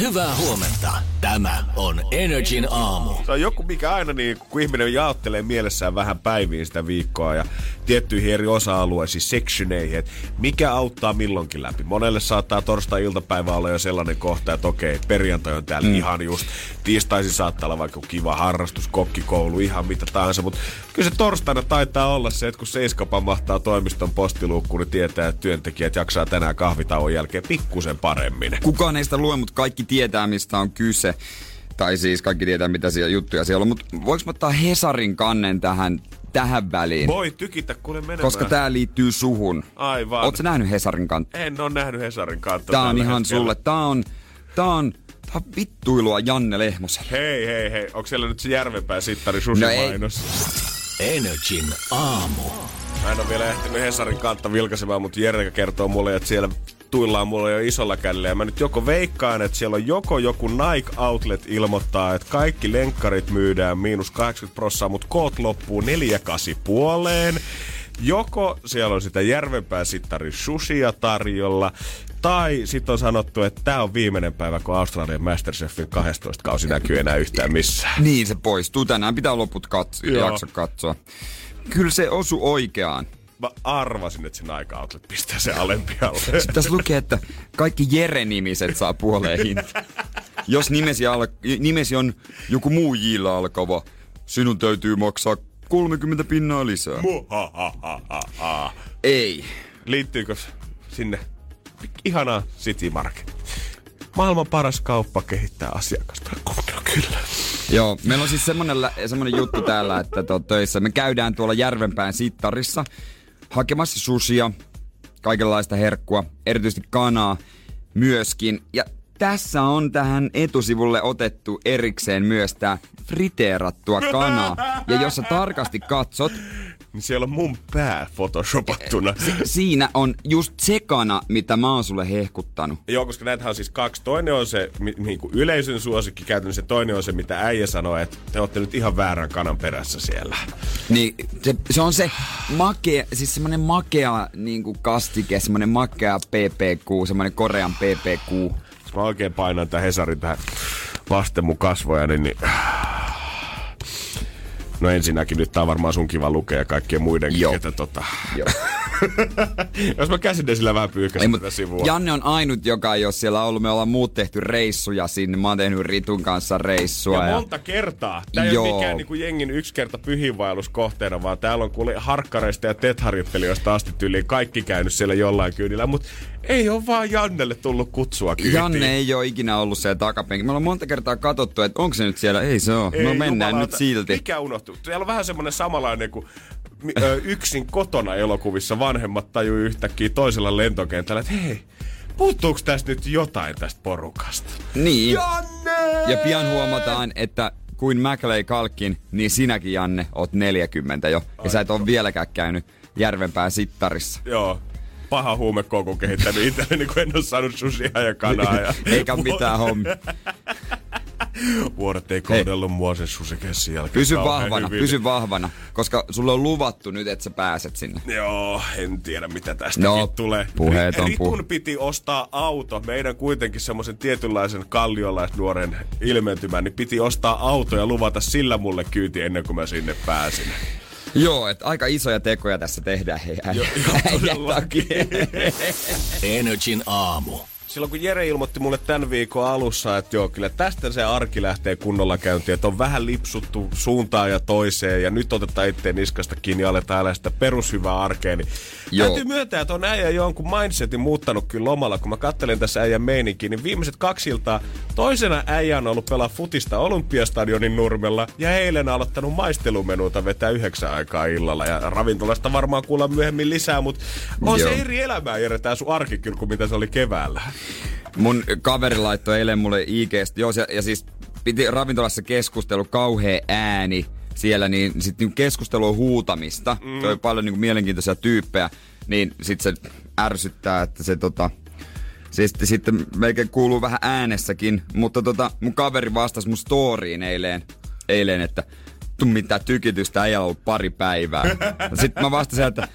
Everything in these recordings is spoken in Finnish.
Hyvää huomenta. Tämä on Energin aamu. Se on joku, mikä aina niin, kun ihminen jaottelee mielessään vähän päiviin sitä viikkoa ja tiettyihin eri osa-alueisiin, sectioneihin, että mikä auttaa milloinkin läpi. Monelle saattaa torstai-iltapäivä olla jo sellainen kohta, että okei, perjantai on täällä mm. ihan just. Tiistaisin saattaa olla vaikka kiva harrastus, kokkikoulu, ihan mitä tahansa, mutta kyllä se torstaina taitaa olla se, että kun seiskapa mahtaa toimiston postiluukkuun, niin tietää, että työntekijät jaksaa tänään kahvitauon jälkeen pikkusen paremmin. Kukaan ei sitä lue, mutta kaikki tietää, mistä on kyse. Tai siis kaikki tietää, mitä siellä juttuja siellä on. Mutta voiko ottaa Hesarin kannen tähän, tähän väliin? Voi tykitä kuule menemään. Koska tää liittyy suhun. Aivan. Oletko nähnyt Hesarin kantta? En ole nähnyt Hesarin kantta. Tää on ihan hetkellä. sulle. Tää on, tää on, tää on vittuilua Janne Lehmoselle. Hei, hei, hei. Onko siellä nyt se Järvenpään sittari No ei. susimainos? Energin aamu. Mä en ole vielä ehtinyt Hesarin kautta vilkaisemaan, mutta Jere kertoo mulle, että siellä tuillaan mulle jo isolla kädellä. Ja mä nyt joko veikkaan, että siellä on joko joku Nike Outlet ilmoittaa, että kaikki lenkkarit myydään miinus 80 prossaa, mutta koot loppuu 48 puoleen. Joko siellä on sitä Järvenpää sittari sushia tarjolla, tai sitten on sanottu, että tämä on viimeinen päivä, kun Australian Masterchefin 12 kausi näkyy enää yhtään missään. Niin se poistuu. Tänään pitää loput katso, jakso katsoa. Kyllä se osu oikeaan. Mä arvasin, että se Nike Outlet pistää se alempialle. Sitten tässä lukee, että kaikki Jere-nimiset saa puoleen hinta. Jos nimesi, al- nimesi on joku muu jillä alkava, sinun täytyy maksaa 30 pinnaa lisää. Muhahahaha. Ei. Liittyykö sinne ihanaa City Market? Maailman paras kauppa kehittää asiakasta. Kunnon kyllä. Joo, meillä on siis semmonen, lä- semmonen juttu täällä, että to, töissä me käydään tuolla Järvenpään sittarissa hakemassa susia, kaikenlaista herkkua, erityisesti kanaa myöskin. Ja tässä on tähän etusivulle otettu erikseen myös tää friteerattua kanaa. Ja jos sä tarkasti katsot, Niin siellä on mun pää photoshopattuna. si- siinä on just se kana, mitä mä oon sulle hehkuttanut. Joo, koska näitähän on siis kaksi. Toinen on se mi- niinku yleisön suosikki käytännössä. Toinen on se, mitä äijä sanoi, että te olette nyt ihan väärän kanan perässä siellä. Niin se, se on se makea, siis semmonen makea niinku kastike, semmonen makea PPQ, semmonen Korean PPQ. Jos mä oikein painan tämän Hesarin tähän vasten mun kasvoja, niin, niin... No ensinnäkin nyt tää on varmaan sun kiva lukea ja kaikkien muidenkin, Joo. että tota... Joo. Jos mä käsin sillä vähän pyyhkäsin tätä sivua. Janne on ainut, joka ei ole siellä ollut. Me ollaan muut tehty reissuja sinne. Mä oon tehnyt Ritun kanssa reissua. Ja monta kertaa. Tää ei Joo. ole mikään niinku jengin yksi kerta pyhiinvaelluskohteena, vaan täällä on kuule harkkareista ja tetharjoittelijoista asti tyyliin kaikki käynyt siellä jollain kyydillä, mutta ei ole vaan Jannelle tullut kutsua kyytiin. Janne ei ole ikinä ollut siellä takapenki. Me ollaan monta kertaa katsottu, että onko se nyt siellä. Ei se ole. Ei, no mennään jumalauta. nyt silti. Mikä unohtuu? Siellä on vähän semmoinen samanlainen kuin ö, yksin kotona elokuvissa vanhemmat tajuu yhtäkkiä toisella lentokentällä, että hei, puuttuuko tästä nyt jotain tästä porukasta? Niin. Janne! Ja pian huomataan, että kuin Maclay Kalkin, niin sinäkin Janne oot 40 jo. Ja sä et ole vieläkään käynyt Järvenpään sittarissa. Joo. Paha huumekoukun kehittänyt itselleni, kun en ole saanut susia ja kanaa. Ja... Eikä mitään hommia. Vuodet ei kohdellut mua sen susikessin jälkeen. Pysy vahvana, hyvin. pysy vahvana, koska sulle on luvattu nyt, että sä pääset sinne. Joo, en tiedä mitä tästä No, tulee. puheet on Ritun puh- piti ostaa auto. Meidän kuitenkin semmoisen tietynlaisen kalliolaisnuoren ilmentymän, niin piti ostaa auto ja luvata sillä mulle kyyti ennen kuin mä sinne pääsin. Joo, että aika isoja tekoja tässä tehdään. Hei, äijä takia. Energin aamu. Silloin kun Jere ilmoitti mulle tämän viikon alussa, että joo, kyllä tästä se arki lähtee kunnolla käyntiin, että on vähän lipsuttu suuntaan ja toiseen ja nyt otetaan itteen niskasta kiinni ja aletaan elää sitä perushyvää arkea, niin Joo. täytyy myöntää, että on äijä jonkun mindsetin muuttanut kyllä lomalla. Kun mä kattelen tässä äijän meininkiä, niin viimeiset kaksi iltaa toisena äijä on ollut pelaa futista Olympiastadionin nurmella ja eilen aloittanut maistelumenuuta vetää yhdeksän aikaa illalla ja ravintolasta varmaan kuulla myöhemmin lisää, mutta on Joo. se eri elämää Jere tää sun arki kyllä kuin mitä se oli keväällä. Mun kaveri laittoi eilen mulle IGstä, joo, ja, ja siis piti ravintolassa keskustelu, kauhea ääni siellä, niin sitten niin keskustelu on huutamista. Mm. Toi on paljon niin mielenkiintoisia tyyppejä, niin sitten se ärsyttää, että se tota, Se sitten, sitten melkein kuuluu vähän äänessäkin, mutta tota, mun kaveri vastasi mun storyin eilen, eilen että mitä tykitystä ei ollut pari päivää. Sitten mä vastasin, että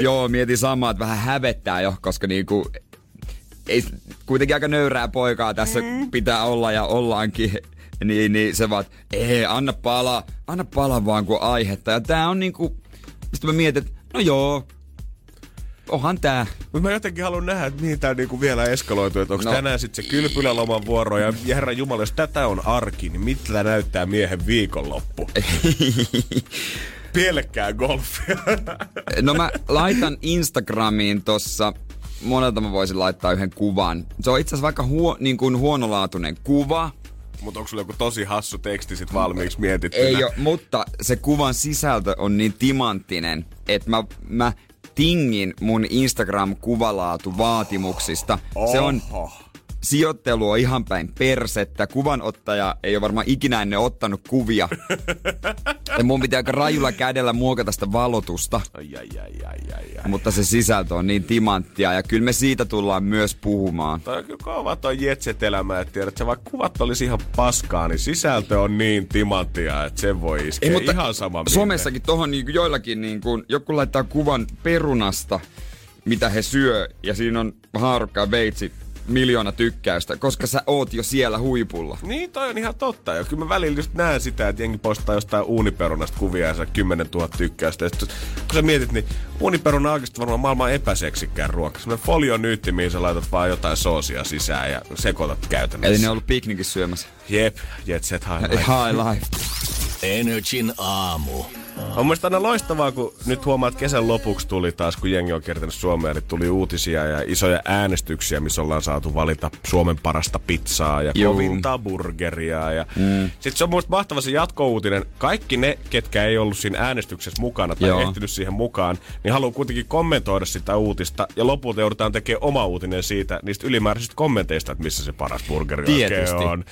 joo, mietin samaa, että vähän hävettää jo, koska niinku, ei, kuitenkin aika nöyrää poikaa tässä mm. pitää olla ja ollaankin. Niin, niin se vaan, ei, anna palaa, anna palaa vaan kuin aihetta. Ja tää on niinku, mistä mä mietin, että no joo, onhan tää. Mutta mä jotenkin haluan nähdä, että mihin tää niinku vielä eskaloituu. Että onko no. tänään sitten se kylpyläloman vuoro ja, ja herra Jumala, jos tätä on arki, niin mitä näyttää miehen viikonloppu? Pielekkää golfia. no mä laitan Instagramiin tossa monelta mä voisin laittaa yhden kuvan. Se on itse asiassa vaikka huo, niin kuin huonolaatuinen kuva, mutta onko sulla joku tosi hassu teksti sit valmiiksi mietitty? Ei ole, mutta se kuvan sisältö on niin timanttinen, että mä, mä tingin mun Instagram-kuvalaatu vaatimuksista. Oho. Se on sijoittelu on ihan päin persettä. Kuvanottaja ei ole varmaan ikinä ennen ottanut kuvia. ja mun pitää aika rajulla kädellä muokata sitä valotusta. Ai, ai, ai, ai, ai, ai. Mutta se sisältö on niin timanttia ja kyllä me siitä tullaan myös puhumaan. Toi on kyllä kova toi jetset-elämä, että tiedät, että vaikka kuvat olisi ihan paskaa, niin sisältö on niin timanttia, että se voi iskeä ei, mutta ihan sama Somessakin tohon niin joillakin, niin kuin, joku laittaa kuvan perunasta, mitä he syö, ja siinä on haarukka veitsi miljoona tykkäystä, koska sä oot jo siellä huipulla. Niin, toi on ihan totta. Ja kyllä mä välillä just näen sitä, että jengi postaa jostain uuniperunasta kuvia ja saa 10 000 tykkäystä. Ja sit, kun sä mietit, niin uuniperuna on oikeasti varmaan maailman epäseksikkään ruoka. Semmoinen folionyytti, mihin sä laitat vaan jotain soosia sisään ja sekoitat käytännössä. Eli ne on ollut piknikissä syömässä. Jep, jet set high life. high life. Energin aamu. On mielestäni aina loistavaa, kun nyt huomaat, että kesän lopuksi tuli taas, kun jengi on kertonut Suomeen, niin tuli uutisia ja isoja äänestyksiä, missä ollaan saatu valita Suomen parasta pizzaa ja Juu. kovinta burgeria. Ja... Mm. Sitten se on mielestäni mahtava se jatkouutinen. Kaikki ne, ketkä ei ollut siinä äänestyksessä mukana tai Joo. ehtinyt siihen mukaan, niin haluaa kuitenkin kommentoida sitä uutista. Ja lopulta joudutaan tekemään oma uutinen siitä, niistä ylimääräisistä kommenteista, että missä se paras burgeri Tietysti. oikein on.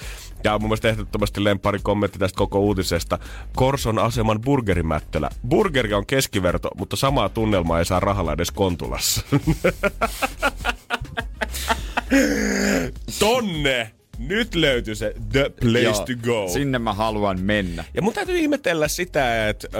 Ja mun mielestä ehdottomasti lempari kommentti tästä koko uutisesta. Korson aseman burgerimättölä. Burgeri on keskiverto, mutta samaa tunnelmaa ei saa rahalla edes Kontulassa. Tonne! Nyt löytyy se the place Joo, to go. Sinne mä haluan mennä. Ja mun täytyy ihmetellä sitä, että ö,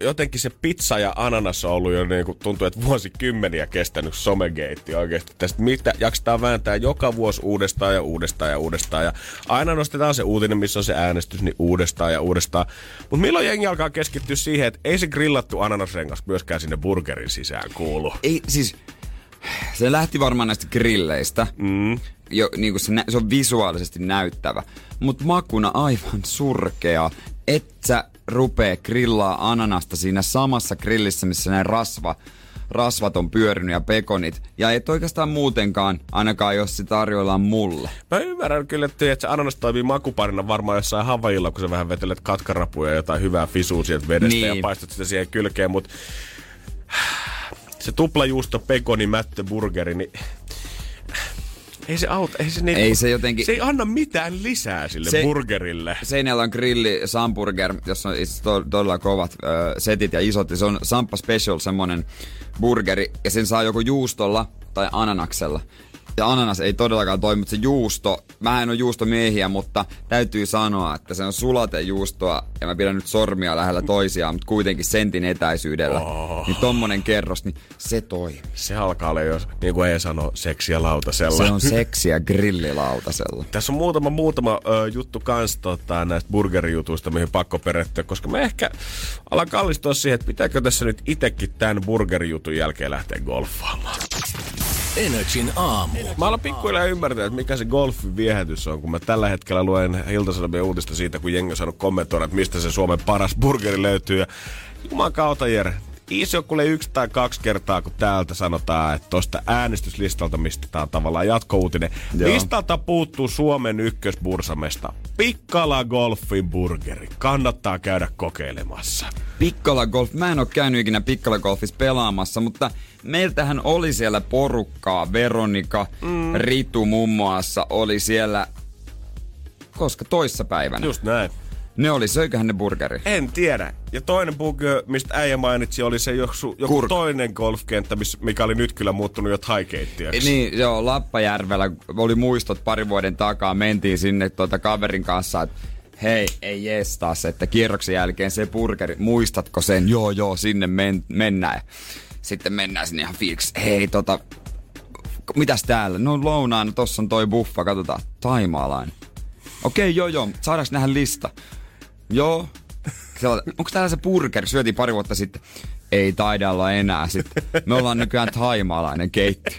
jotenkin se pizza ja ananas on ollut jo niin kuin tuntuu, että vuosikymmeniä kestänyt somegeitti oikeasti. Tästä mitä jaksetaan vääntää joka vuosi uudestaan ja uudestaan ja uudestaan. Ja aina nostetaan se uutinen, missä on se äänestys, niin uudestaan ja uudestaan. Mutta milloin jengi alkaa keskittyä siihen, että ei se grillattu ananasrengas myöskään sinne burgerin sisään kuulu? Ei, siis se lähti varmaan näistä grilleistä. Mm. Jo, niin kuin se, nä- se on visuaalisesti näyttävä. Mutta makuna aivan surkea. Et sä rupee grillaa ananasta siinä samassa grillissä, missä ne rasva, rasvat on pyörinyt ja pekonit. Ja et oikeastaan muutenkaan, ainakaan jos se tarjoillaan mulle. Mä ymmärrän kyllä, että, että se ananas toimii makuparina varmaan jossain havajilla, kun sä vähän vetelet katkarapuja ja jotain hyvää fisua sieltä vedestä niin. ja paistat sitä siihen kylkeen, mutta se tuplajuusto, pekoni, mättö, burgeri, niin ei se auta, ei se, niinku, ei se jotenkin... Se ei anna mitään lisää sille se, burgerille. Seinällä on grilli Samburger, jossa on to, todella kovat ö, setit ja isot. Se on Sampa Special semmonen burgeri, ja sen saa joko juustolla tai ananaksella. Ja ananas ei todellakaan toimi, mutta se juusto, mä en ole juustomiehiä, mutta täytyy sanoa, että se on sulatejuustoa ja mä pidän nyt sormia lähellä toisiaan, mutta kuitenkin sentin etäisyydellä. Oh. Niin tommonen kerros, niin se toimii. Se alkaa olla jos, niin kuin ei sano, seksiä lautasella. Se on seksiä grillilautasella. Tässä on muutama, muutama ö, juttu kans tota, näistä burgerijutuista, mihin pakko perehtyä, koska mä ehkä alan kallistua siihen, että pitääkö tässä nyt itekin tämän burgerijutun jälkeen lähteä golfaamaan. Energin aamu. Mä alan pikkuhiljaa ymmärtää, että mikä se golfin viehätys on, kun mä tällä hetkellä luen Ilta uutista siitä, kun jengi on saanut kommentoida, että mistä se Suomen paras burgeri löytyy. Ja Juman Jere, iso kuule yksi tai kaksi kertaa, kun täältä sanotaan, että tuosta äänestyslistalta, mistä tämä on tavallaan jatkouutinen. Joo. Listalta puuttuu Suomen ykkösbursamesta. Pikkala Golfin burgeri. Kannattaa käydä kokeilemassa. Pikkala Golf. Mä en ole käynyt ikinä Pikkala Golfissa pelaamassa, mutta meiltähän oli siellä porukkaa. Veronika, mm. Ritu muun muassa oli siellä, koska toissa päivänä. Just näin. Ne oli, söiköhän ne burgeri? En tiedä. Ja toinen burger, mistä äijä mainitsi, oli se joku, joku Kurk. toinen golfkenttä, mikä oli nyt kyllä muuttunut jo taikeittiaksi. Niin, joo, Lappajärvellä oli muistot pari vuoden takaa. Mentiin sinne tuota kaverin kanssa, että hei, ei jestas, että kierroksen jälkeen se burgeri, muistatko sen? Joo, joo, sinne men- mennään. Sitten mennään sinne ihan fiiliksi. Hei, tota, mitäs täällä? No lounaana, tossa on toi buffa, katsotaan. Taimaalainen. Okei, joo, joo, saadaanko nähdä lista? Joo. Onko täällä se burgeri? Syötiin pari vuotta sitten. Ei taida olla enää sitten. Me ollaan nykyään taimaalainen keittiö.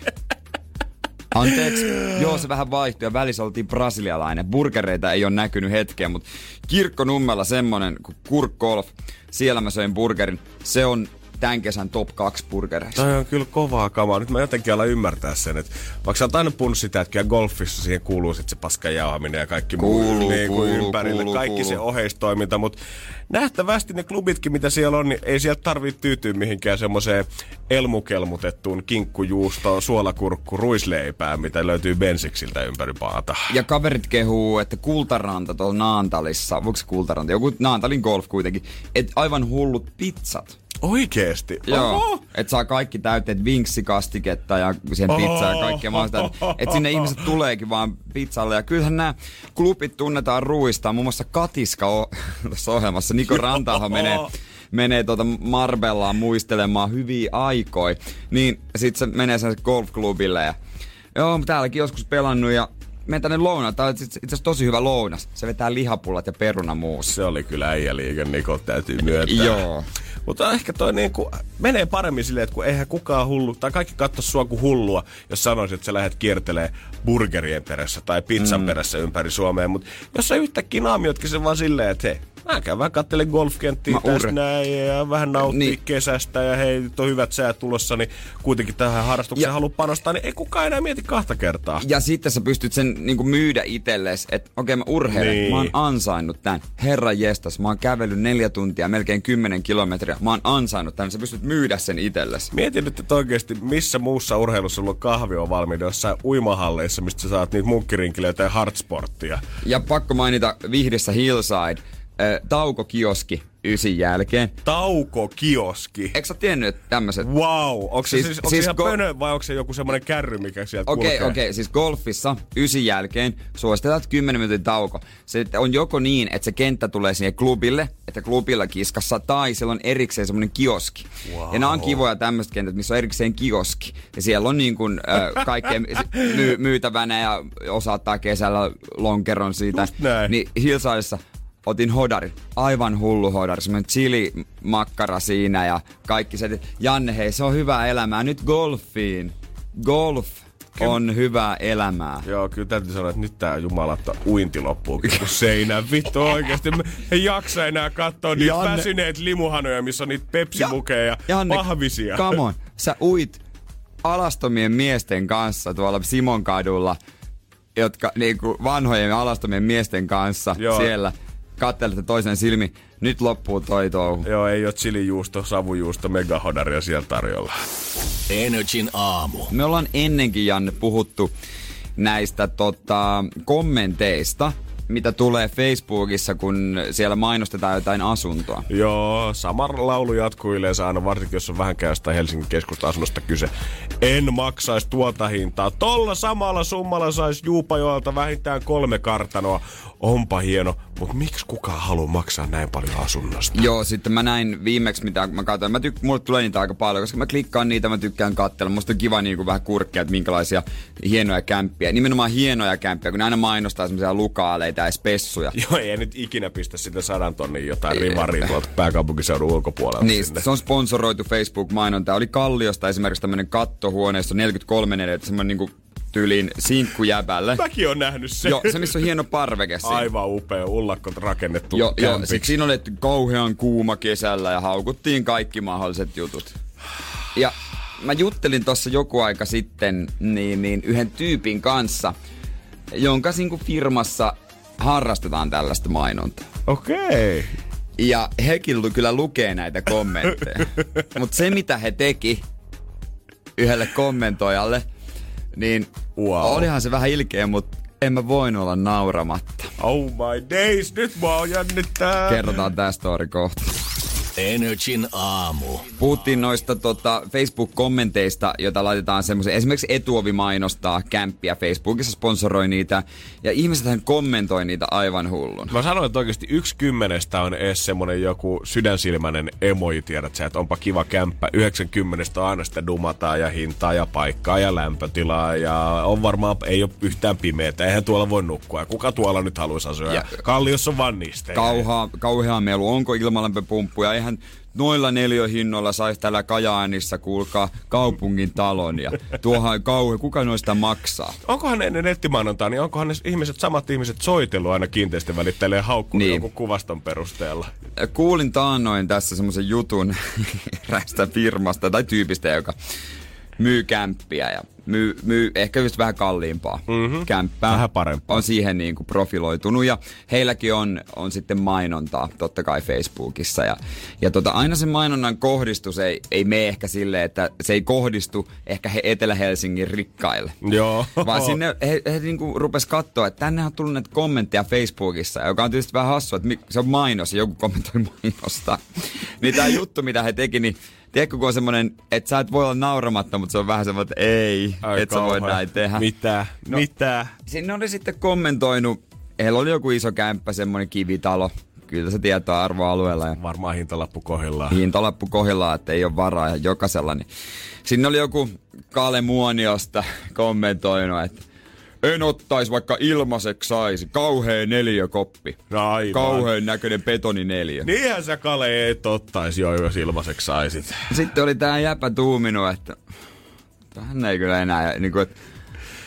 Anteeksi, joo se vähän vaihtui ja välissä oltiin brasilialainen. Burgereita ei ole näkynyt hetkeä, mutta kirkkonummella semmonen kuin Kurk Golf, siellä mä söin burgerin. Se on tämän kesän top 2 burgereista. Toi on kyllä kovaa kamaa. Nyt mä jotenkin alan ymmärtää sen, että vaikka sä oot aina puhunut sitä, että kyllä golfissa siihen kuuluu sit se paskan jauhaminen ja kaikki Kuuluu, muu niin kuin kuuluu, ympärille. kuuluu, kaikki se kuuluu. oheistoiminta, mutta nähtävästi ne klubitkin, mitä siellä on, niin ei sieltä tarvitse tyytyä mihinkään semmoiseen elmukelmutettuun kinkkujuustoon, suolakurkku, ruisleipään, mitä löytyy bensiksiltä ympäri maata. Ja kaverit kehuu, että Kultaranta tuolla Naantalissa, voiko se Kultaranta, joku Naantalin golf kuitenkin, että aivan hullut pizzat. Oikeesti? Joo, Oho! että saa kaikki täytteet vinksikastiketta ja siihen pizzaa ja kaikkea mahdollista. Että sinne ihmiset tuleekin vaan pizzalle. Ja kyllähän nämä klubit tunnetaan ruuista. Muun muassa Katiska o- tuossa ohjelmassa. Niko Rantaho menee, menee tuota Marbellaan muistelemaan hyviä aikoja. Niin sit se menee sen golfklubille ja joo, täälläkin joskus pelannut ja menen tänne lounaan. Tää on itse asiassa tosi hyvä lounas. Se vetää lihapullat ja perunamuusi. Se oli kyllä äijäliike, Niko, täytyy myöntää. Joo. Mutta ehkä toi niinku, menee paremmin silleen, että kun eihän kukaan hullu, tai kaikki katso sua kuin hullua, jos sanoisit, että sä lähdet kiertelee burgerien perässä tai pizzan mm. perässä ympäri Suomea. Mutta jos sä yhtäkkiä naamiotkin sen vaan silleen, että hei, mä käyn vähän kattelen golfkenttiä tässä näin ja vähän nauttii niin. Niin. kesästä ja hei, nyt on hyvät säät tulossa, niin kuitenkin tähän harrastukseen haluaa panostaa, niin ei kukaan enää mieti kahta kertaa. Ja sitten sä pystyt sen niinku myydä itsellesi, että okei mä urheilen, Niin. niin. mä oon ansainnut tän. Herra jestas, mä oon kävellyt neljä tuntia, melkein kymmenen kilometriä. Mä oon ansainnut tän, sä pystyt myydä sen itsellesi. Mietin nyt, että oikeasti missä muussa urheilussa sulla on kahvi on valmiina jossain uimahalleissa, mistä sä saat niitä munkkirinkilöitä ja hardsporttia. Ja pakko mainita Vihdissä Hillside, äh, taukokioski ysin jälkeen. Taukokioski. Eikö sä tiennyt, että tämmöiset... Wow, onko se siis, Siis- siis, onko siis ihan go- pönö vai onko se joku semmoinen kärry, mikä sieltä Okei, kulkee? okei, siis golfissa ysin jälkeen suositellaan 10 minuutin tauko. Se on joko niin, että se kenttä tulee siihen klubille, että klubilla kiskassa, tai siellä on erikseen semmoinen kioski. Wow. Ja nämä on kivoja tämmöiset kentät, missä on erikseen kioski. Ja siellä on niin kuin äh, kaikkea my- myytävänä ja osaattaa kesällä lonkeron siitä. Niin Hillsideissa otin hodarin. Aivan hullu hodari. Semmoinen chili-makkara siinä ja kaikki se. Janne, hei, se on hyvää elämää. Nyt golfiin. Golf on hyvää elämää. Joo, kyllä täytyy sanoa, että nyt tää jumalatta uinti loppuukin kun seinään. Vittu oikeesti, me ei jaksa enää katsoa niitä Janne- väsyneet limuhanoja, missä on niitä pepsimukeja ja, Janne, pahvisia. Come on. Sä uit alastomien miesten kanssa tuolla Simon kadulla, jotka niinku vanhojen alastomien miesten kanssa Joo. siellä kattelette toisen silmi. Nyt loppuu toi touhu. Joo, ei oo chilijuusto, savujuusto, megahodaria siellä tarjolla. Energin aamu. Me ollaan ennenkin, Janne, puhuttu näistä tota, kommenteista, mitä tulee Facebookissa, kun siellä mainostetaan jotain asuntoa. Joo, sama laulu jatkuu yleensä aina, varsinkin jos on vähänkään jostain Helsingin keskusta-asunnosta kyse. En maksaisi tuota hintaa. Tolla samalla summalla saisi Juupajoelta vähintään kolme kartanoa. Onpa hieno, mutta miksi kukaan haluaa maksaa näin paljon asunnosta? Joo, sitten mä näin viimeksi, mitä mä katsoin. Mä tyk- mulle tulee niitä aika paljon, koska mä klikkaan niitä, mä tykkään katsella. Musta on kiva niin kuin vähän kurkkia, että minkälaisia hienoja kämppiä. Nimenomaan hienoja kämppiä, kun ne aina mainostaa semmoisia lukaaleita ja spessuja. Joo, ei nyt ikinä pistä sitä sadan tonnin jotain rivaria tuolta pääkaupunkiseudun ulkopuolelta Niin, sinne. se on sponsoroitu Facebook-mainonta. Oli Kalliosta esimerkiksi tämmönen kattohuoneisto 33 neliötä, semmonen niinku tyyliin sinkkujäbälle. Mäkin on nähnyt sen. Joo, se missä on hieno parveke siinä. Aivan upea, ullakkot rakennettu Joo, kämpiksi. sit siinä oli että kauhean kuuma kesällä ja haukuttiin kaikki mahdolliset jutut. Ja mä juttelin tuossa joku aika sitten niin, niin yhden tyypin kanssa, jonka niinku firmassa harrastetaan tällaista mainontaa. Okei. Ja hekin kyllä lukee näitä kommentteja. Mutta se mitä he teki yhdelle kommentoijalle, niin Wow. olihan se vähän ilkeä, mutta en mä voinut olla nauramatta. Oh my days, nyt mua jännittää. Kerrotaan tää story kohta. Energin aamu. Puhuttiin noista tota, Facebook-kommenteista, joita laitetaan semmoisen, esimerkiksi Etuovi mainostaa kämppiä Facebookissa, sponsoroi niitä, ja ihmisethän kommentoi niitä aivan hullun. Mä sanoin, että oikeasti yksi kymmenestä on edes semmonen joku sydänsilmäinen emoji, tiedät sä, että onpa kiva kämppä. 90 on aina sitä dumataa ja hintaa ja paikkaa ja lämpötilaa ja on varmaan, ei ole yhtään pimeätä, eihän tuolla voi nukkua. Kuka tuolla nyt haluaisi asua? Ja Kalliossa on vaan niistä. Kauhaa, kauhea melu, onko ilmalämpöpumppuja, eihän noilla neliöhinnoilla saisi täällä Kajaanissa kuulkaa kaupungin talon ja tuohan kauhe, kuka noista maksaa? Onkohan ennen nettimainontaa, niin onkohan ne ihmiset, samat ihmiset soitellut aina kiinteistön välittäjille haukkunut niin. jonkun kuvaston perusteella? Kuulin taannoin tässä semmoisen jutun erästä firmasta tai tyypistä, joka myy kämppiä ja myy, myy ehkä just vähän kalliimpaa mm-hmm. kämppää. Vähän parempaa. On siihen niin kuin profiloitunut ja heilläkin on, on sitten mainontaa totta kai Facebookissa. Ja, ja tota, aina se mainonnan kohdistus ei, ei mene ehkä silleen, että se ei kohdistu ehkä he Etelä-Helsingin rikkaille. Joo. Vaan sinne he, he niin kuin rupes katsoa, että tänne on tullut näitä kommentteja Facebookissa, joka on tietysti vähän hassua, että se on mainos ja joku kommentoi mainosta. niin tämä juttu, mitä he teki, niin Tiedätkö, kun on semmoinen, että sä et voi olla nauramatta, mutta se on vähän semmoinen, että ei, Ai et sä voi näin tehdä. Mitä? No, Mitä? Sinne oli sitten kommentoinut, heillä oli joku iso kämppä, semmoinen kivitalo. Kyllä se tietää arvoalueella. Ja Varmaan hintalappu kohillaan. Hintalappu kohillaan, että ei ole varaa ja jokaisella. Niin. Sinne oli joku Kale Muoniosta kommentoinut, että en ottaisi vaikka ilmaiseksi saisi. Kauhea neliökoppi. No aivan. Kauheen näköinen betonineliö. Niinhän sä Kale et ottaisi jo, jos ilmaiseksi saisit. Sitten oli tää jäpä tuuminut, että hän ei kyllä enää, niin kuin, että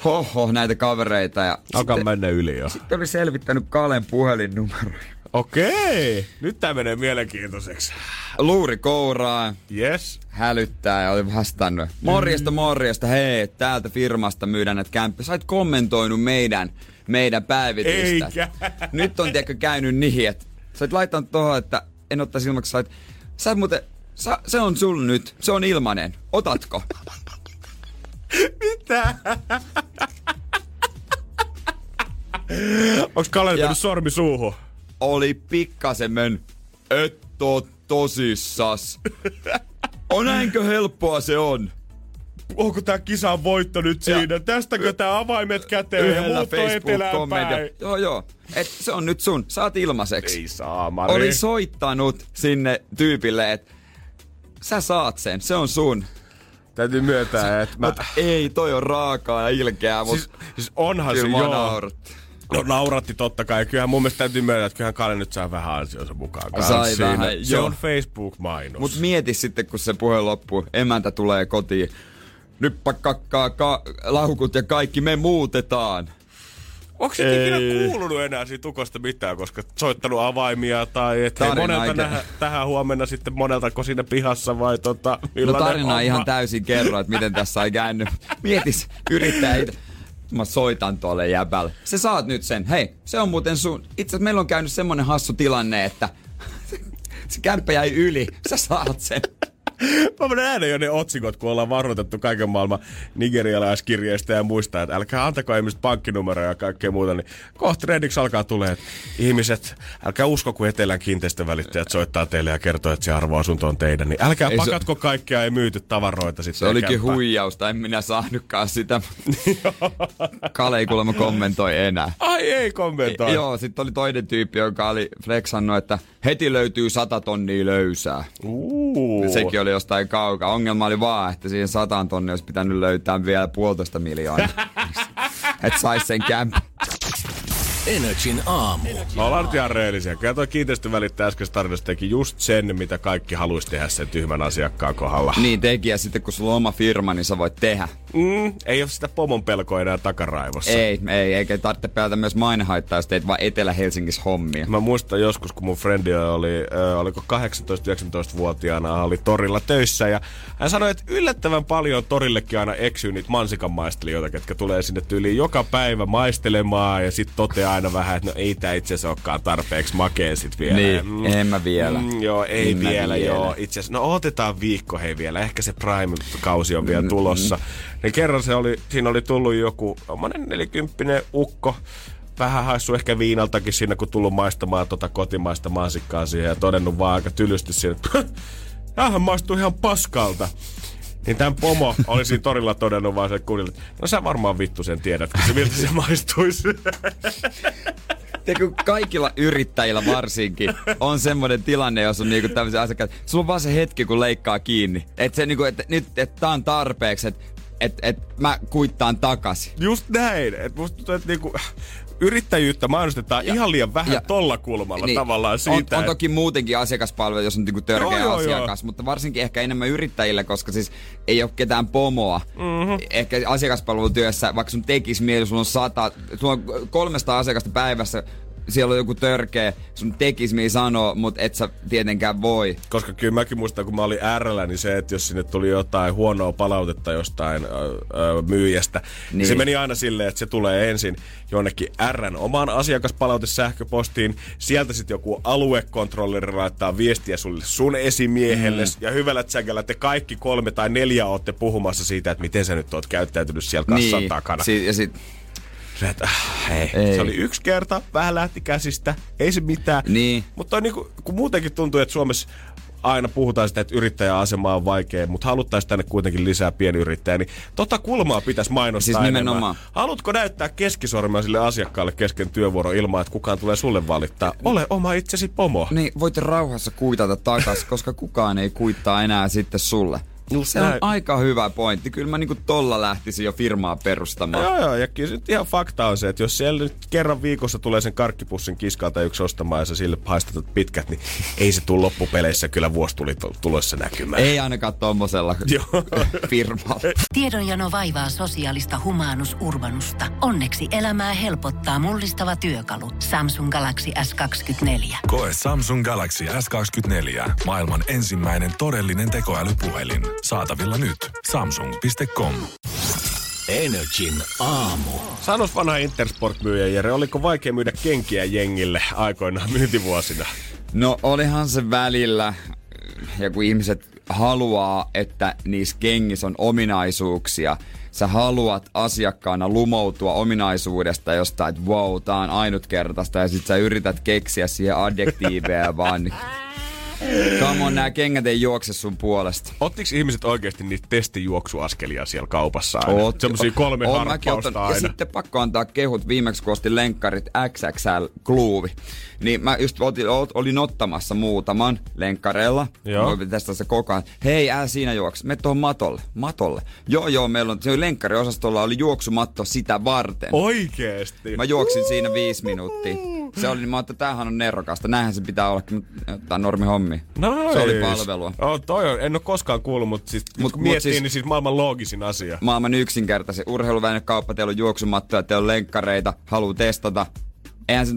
hoho, näitä kavereita. Ja Alkaa sitten, mennä yli jo. Sitten oli selvittänyt Kalen puhelinnumeroja. Okei, nyt tää menee mielenkiintoiseksi. Luuri kouraa. Yes. Hälyttää ja oli vastannut. Morjesta, morjesta, hei, täältä firmasta myydään näitä kämppejä. Sait kommentoinut meidän, meidän päivitystä. Eikä. Nyt on tiedätkö käynyt niin, että sä oot laittanut tuohon, että en ottaisi ilmaksi, sait, sä muuten, sä, se on sul nyt, se on ilmanen. Otatko? Mitä? Onks Kalle sormi suuhun? Oli pikkasen men, et oo tosissas. On näinkö helppoa se on? Onko tää kisan voitto nyt siinä? Ja Tästäkö tää avaimet käteen ja muut on Joo, joo. Et se on nyt sun. Saat ilmaiseksi. Ei saa, Mari. Oli soittanut sinne tyypille, että sä saat sen. Se on sun. Täytyy myöntää, että mä... Mut ei, toi on raakaa ja ilkeää, mut... Siis, siis onhan se joo. No nauratti totta kai. Kyllähän mun mielestä täytyy myöntää, että kyllähän Kalle nyt saa vähän ansionsa mukaan. Sai siinä. vähän, Se joo. on Facebook-mainos. Mut mieti sitten, kun se puhe loppuu, emäntä tulee kotiin. Nyt kakkaa ka- laukut ja kaikki, me muutetaan. Onko se ikinä kuulunut enää siitä tukosta mitään, koska soittanut avaimia tai että hei, monelta nähdä, tähän huomenna sitten monelta siinä pihassa vai tota, No tarina on ihan täysin kerro, että miten tässä ei käynyt. Mietis, yrittää itse mä soitan tuolle jäbälle. Se saat nyt sen. Hei, se on muuten sun... Itse asiassa meillä on käynyt semmonen hassu tilanne, että se kämppä jäi yli. Sä saat sen. Mä nähdä jo ne otsikot, kun ollaan varoitettu kaiken maailman nigerialaiskirjeistä ja muista, että älkää antako ihmiset pankkinumeroja ja kaikkea muuta, niin kohta Reddiksi alkaa tulee, että ihmiset, älkää usko, kun etelän kiinteistövälittäjät soittaa teille ja kertoo, että se arvoasunto on teidän, niin älkää ei pakatko se... kaikkea ei myyty tavaroita sitten. Se olikin kämpää. huijausta, en minä saanutkaan sitä. Kale ei kuulemma kommentoi enää. Ai ei kommentoi. Joo, sitten oli toinen tyyppi, joka oli flexannut, että heti löytyy sata tonnia löysää. Uh. Sekin oli jostain kaukaa. Ongelma oli vaan, että siihen sataan tonnia olisi pitänyt löytää vielä puolitoista miljoonaa. että sais sen kämpän. Energin aamu. Ollaan nyt ihan reellisiä. Kyllä toi kiinteistövälittäjä äskeistä tarinasta teki just sen, mitä kaikki haluaisi tehdä sen tyhmän asiakkaan kohdalla. Niin teki, ja sitten kun sulla on oma firma, niin sä voit tehdä. Mm, ei ole sitä pomon pelkoa enää takaraivossa. Ei, ei, eikä tarvitse pelätä myös mainehaittaa, jos teit vaan Etelä-Helsingissä hommia. Mä muistan joskus, kun mun frendi oli, äh, oliko 18-19-vuotiaana, oli torilla töissä, ja hän sanoi, että yllättävän paljon torillekin aina eksyy niitä mansikan maistelijoita, ketkä tulee sinne tyyliin joka päivä maistelemaan, ja sitten toteaa aina vähän, että no ei tää itse asiassa olekaan tarpeeksi makea sit vielä. Niin, Mm, en mä vielä. Mm, joo, ei En mä vielä, vielä. joo. Itse asiassa, no otetaan viikko hei vielä. Ehkä se Prime-kausi on vielä tulossa. Niin kerran se oli, siinä oli tullut joku, omanen nelikymppinen ukko, vähän haissu ehkä viinaltakin siinä, kun tullut maistamaan tota kotimaista mansikkaa siihen ja todennut vaan aika tylysti siinä, että tämähän maistuu ihan paskalta. Niin tämän pomo oli siinä torilla todennut vaan sen kunnille, että no sä varmaan vittu sen tiedät, kun se miltä se maistuisi. Tiedätkö, kaikilla yrittäjillä varsinkin on semmoinen tilanne, jos on niinku tämmöisiä asiakkaita. Sulla on vaan se hetki, kun leikkaa kiinni. Että se niinku, että nyt, että tää on tarpeeksi, että et, et mä kuittaan takas. Just näin. Et musta tuntuu, että niinku, yrittäjyyttä mainostetaan ja, ihan liian vähän ja, tolla kulmalla niin, tavallaan siitä. on, on toki muutenkin asiakaspalvelu, jos on niinku törkeä Joo, joo, asiakas, mutta varsinkin ehkä enemmän yrittäjille, koska siis ei ole ketään pomoa. Mm-hmm. Ehkä asiakaspalvelutyössä, vaikka sun tekisi mieli, sulla on sata, sulla on 300 asiakasta päivässä, siellä on joku törkeä, sun tekisi mieli sanoa, mutta et sä tietenkään voi. Koska kyllä mäkin muistan, kun mä olin Rllä, niin se, että jos sinne tuli jotain huonoa palautetta jostain ö, ö, myyjästä, niin. Niin. se meni aina silleen, että se tulee ensin jonnekin Rn omaan asiakaspalautesähköpostiin, sieltä sitten joku aluekontrolleri laittaa viestiä sulle sun esimiehelle, mm. ja hyvällä tsäkällä te kaikki kolme tai neljä olette puhumassa siitä, että miten sä nyt oot käyttäytynyt siellä kassan niin, takana. Si- ja sit, Se, että, äh, ei. Ei. se oli yksi kerta, vähän lähti käsistä, ei se mitään. Niin. Mutta niinku, kun muutenkin tuntuu, että Suomessa aina puhutaan sitä, että yrittäjäasema on vaikea, mutta haluttaisiin tänne kuitenkin lisää pienyrittäjää, niin tota kulmaa pitäisi mainostaa Siis enemmän. nimenomaan. Haluatko näyttää keskisormea sille asiakkaalle kesken työvuoron ilman, että kukaan tulee sulle valittaa? Ole oma itsesi pomo. niin voit rauhassa kuitata takas, koska kukaan ei kuittaa enää sitten sulle. Just Se on aika hyvä pointti. Kyllä mä niinku tolla lähtisin jo firmaa perustamaan. Joo, joo, ja kyllä ihan fakta on se, että jos siellä nyt kerran viikossa tulee sen karkkipussin kiskalta yksi ostamaan ja sä sille haistatat pitkät, niin ei se tule loppupeleissä kyllä vuosi tuli tulossa näkymään. Ei ainakaan tommosella Joo. firmalla. Tiedonjano vaivaa sosiaalista humanus urbanusta. Onneksi elämää helpottaa mullistava työkalu. Samsung Galaxy S24. Koe Samsung Galaxy S24. Maailman ensimmäinen todellinen tekoälypuhelin. Saatavilla nyt. Samsung.com. Energin aamu. Sanos vanha Intersport-myyjä Jere, oliko vaikea myydä kenkiä jengille aikoinaan myyntivuosina? No olihan se välillä, ja kun ihmiset haluaa, että niissä kengissä on ominaisuuksia, sä haluat asiakkaana lumoutua ominaisuudesta jostain, että wow, tää on ainutkertaista, ja sit sä yrität keksiä siihen adjektiiveja vaan. Come on, nää kengät ei juokse sun puolesta. Ottiko ihmiset oikeasti niitä testijuoksuaskelia siellä kaupassa aina? Oot- Semmosia kolme mäkin harppausta aina. Ja sitten pakko antaa kehut viimeksi, kun ostin lenkkarit XXL-kluuvi. Niin mä just otin, ot- olin ottamassa muutaman lenkkareilla. Joo. Voi testata se koko ajan. Hei, älä siinä juokse. Me tuohon matolle. Matolle. Joo, joo, meillä on, se lenkkariosastolla oli juoksumatto sitä varten. Oikeesti? Mä juoksin siinä viisi minuuttia. Se oli, niin mä ajattelin, että tämähän on nerokasta. Näinhän se pitää olla, mutta normi hommi. Nois. Se oli palvelua. Oh, toi on, en ole koskaan kuullut, mutta siis, mut, kun mut miettii, siis- niin siis maailman loogisin asia. maailman yksinkertaisin urheiluvälinekauppa, teillä on juoksumattoja, teillä on lenkkareita, haluaa testata. Eihän se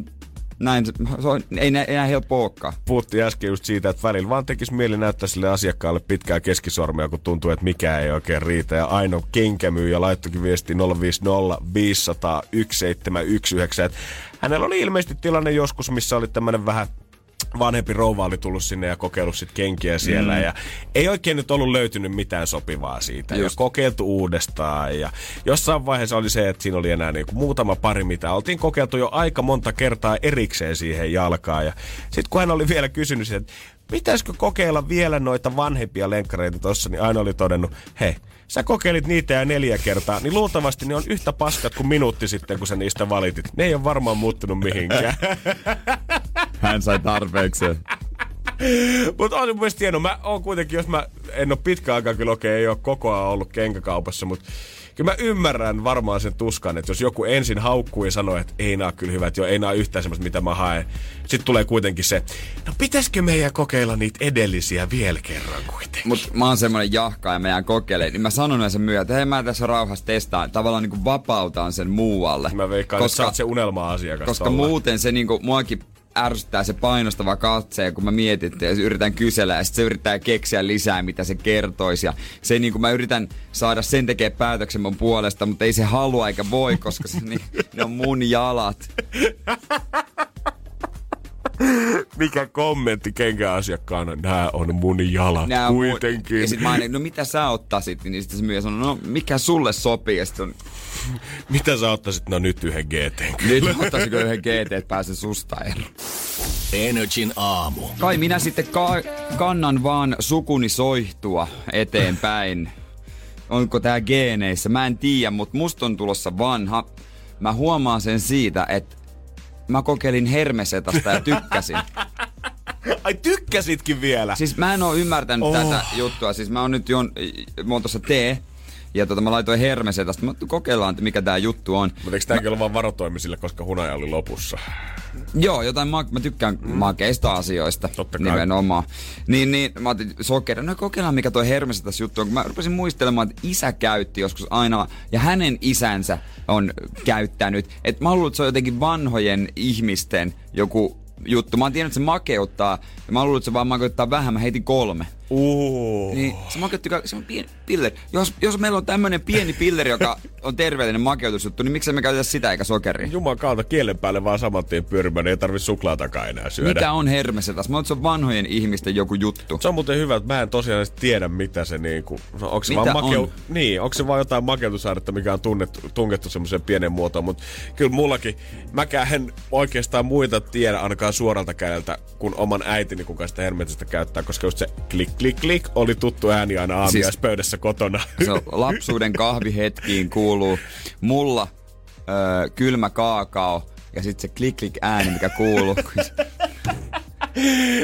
näin, se on, ei, nä- ei näin helppo olekaan. Puhuttiin äsken just siitä, että välillä vaan tekisi mieli näyttää sille asiakkaalle pitkää keskisormea, kun tuntuu, että mikään ei oikein riitä. Ja Aino kenkämyyjä laittokin viesti 050 500 1719. että Hänellä oli ilmeisesti tilanne joskus, missä oli tämmöinen vähän vanhempi rouva oli tullut sinne ja kokeillut sit kenkiä siellä. Mm. Ja ei oikein nyt ollut löytynyt mitään sopivaa siitä. Just. Ja kokeiltu uudestaan. Ja jossain vaiheessa oli se, että siinä oli enää niinku muutama pari, mitä oltiin kokeiltu jo aika monta kertaa erikseen siihen jalkaan. Ja sitten kun hän oli vielä kysynyt, että pitäisikö kokeilla vielä noita vanhempia lenkkareita tuossa, niin aina oli todennut, hei, sä kokeilit niitä ja neljä kertaa, niin luultavasti ne on yhtä paskat kuin minuutti sitten, kun sä niistä valitit. Ne ei ole varmaan muuttunut mihinkään. Hän sai tarpeeksi. Mutta on mun mielestä hieno. Mä oon kuitenkin, jos mä en ole pitkä aikaa kyllä okei, ei ole koko ajan ollut kenkäkaupassa, mutta kyllä mä ymmärrän varmaan sen tuskan, että jos joku ensin haukkuu ja sanoo, että ei nää kyllä hyvät, jo ei nää yhtään semmoista, mitä mä haen. Sitten tulee kuitenkin se, no pitäisikö meidän kokeilla niitä edellisiä vielä kerran kuitenkin. Mut mä oon semmonen jahka ja mä jään kokeilemaan. Niin mä sanon sen myötä, että hei mä tässä rauhassa testaan. Tavallaan niinku vapautaan sen muualle. Mä veikkaan, koska, että sä oot se unelma-asiakas. koska tolla. muuten se niinku, muakin ärsyttää se painostava katse, kun mä mietin, että yritän kysellä ja sitten se yrittää keksiä lisää, mitä se kertoisi. Ja se niin kuin mä yritän saada sen tekee päätöksen mun puolesta, mutta ei se halua eikä voi, koska se, niin, ne on mun jalat. Mikä kommentti kenkäasiakkaana? Nää on mun jalat Nää on mun- kuitenkin. Ja sit mä aina, no mitä sä ottaisit? Niin sitten se myös sanoo, no mikä sulle sopii? Ja sit on, Mitä sä ottaisit? No nyt yhden GT. nyt ottaisiko yhden GT, että pääsen susta eroon. Energin aamu. Kai minä sitten ka- kannan vaan sukuni soihtua eteenpäin. Onko tää geeneissä? Mä en tiedä, mutta musta on tulossa vanha. Mä huomaan sen siitä, että mä kokeilin hermesetasta ja tykkäsin. Ai tykkäsitkin vielä? Siis mä en oo ymmärtänyt oh. tätä juttua. Siis mä oon nyt jo, mä oon tossa tee. Ja tota, mä laitoin hermesetasta. Mä kokeillaan, että mikä tää juttu on. Mutta eikö tääkin ole vaan varotoimisille, koska hunaja oli lopussa? Joo, jotain ma- mä tykkään mm. makeista asioista Totta kai. nimenomaan. Niin, niin mä otin sokeri. No kokeillaan mikä toi hermesetas juttu on. Kun mä rupesin muistelemaan, että isä käytti joskus aina, ja hänen isänsä on käyttänyt. Että mä luulen, että se on jotenkin vanhojen ihmisten joku juttu. Mä oon tiennyt, että se makeuttaa, ja mä luulen, että se vaan makeuttaa vähän. Mä heitin kolme. Uh. Niin se makeutti, ka- se on pieni pilleri. Jos, jos meillä on tämmönen pieni pilleri, joka on terveellinen makeutusjuttu, niin miksei me käytetä sitä eikä sokeria? Juman kautta kielen päälle vaan saman tien pyörimään, niin ei tarvi suklaatakaan enää syödä. Mikä on hermesetas? Mä oon, se on vanhojen ihmisten joku juttu. Se on muuten hyvä, että mä en tosiaan edes tiedä, mitä se niinku... No, onko se Mitä vaan makeu... on? Niin, onko se vaan jotain makeutusainetta, mikä on tunnettu, tunkettu semmoiseen pienen muotoon, mutta kyllä mullakin, mäkään en oikeastaan muita tiedä ainakaan suoralta kädeltä, kun oman äitini, kuka sitä hermetistä käyttää, koska just se klik, klik, klik oli tuttu ääni aina aamiaispöydässä kotona. Se on lapsuuden kahvihetkiin kuuluu mulla öö, kylmä kaakao ja sitten se klik klik ääni, mikä kuuluu.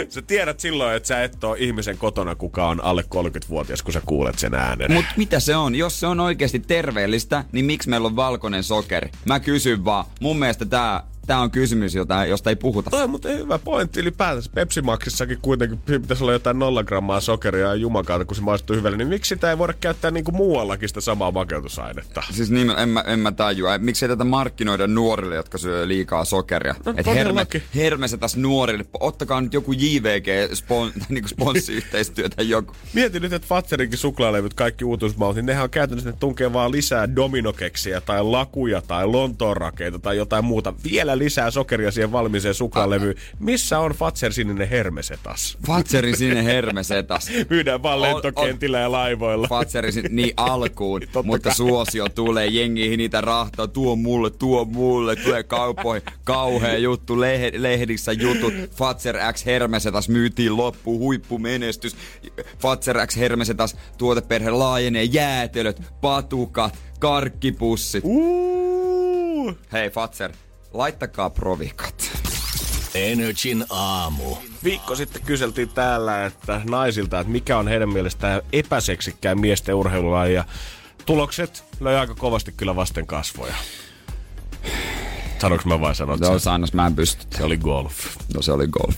sä tiedät silloin, että sä et ole ihmisen kotona, kuka on alle 30-vuotias, kun sä kuulet sen äänen. Mut mitä se on? Jos se on oikeasti terveellistä, niin miksi meillä on valkoinen sokeri? Mä kysyn vaan. Mun mielestä tää, tää on kysymys, jota, josta ei puhuta. Toi on muuten hyvä pointti ylipäätänsä. Pepsi Maxissakin kuitenkin pitäisi olla jotain nolla grammaa sokeria ja jumakaata, kun se maistuu hyvälle. Niin miksi sitä ei voida käyttää niinku muuallakin sitä samaa makeutusainetta? Siis niin, en mä, en mä tajua. Miksi ei tätä markkinoida nuorille, jotka syö liikaa sokeria? No, Et herme, todellakin. herme se tässä nuorille. Ottakaa nyt joku JVG spon, niin joku. Mietin nyt, että Fatserinkin suklaalevyt, kaikki uutuusmaut, niin nehän on käytännössä, ne tunkee vaan lisää dominokeksiä tai lakuja tai lontoonrakeita tai jotain muuta. Vielä lisää sokeria siihen valmiiseen suklaalevyyn. Missä on Fatser sininen hermesetas? Fatserin sinne hermesetas. Myydään vaan On- lentokentillä ja laivoilla. Fatserin sin- niin alkuun, Totta mutta kai. suosio tulee, jengi niitä rahtaa, tuo mulle, tuo mulle, tulee kaupoihin, kauhea juttu, leh- lehdissä jutut, Fatser X Hermesetas myytiin loppuun, huippumenestys, Fatser X Hermesetas, tuoteperhe laajenee, jäätelöt, patukat, karkkipussit. Uh. Hei Fatser, laittakaa provikat. Energin aamu. Viikko sitten kyseltiin täällä että naisilta, että mikä on heidän mielestään epäseksikkään miesten urheilulaji ja tulokset löi aika kovasti kyllä vasten kasvoja. Sanoinko mä vai sanot No sen? saanos, mä en pysty. Se oli golf. No se oli golf.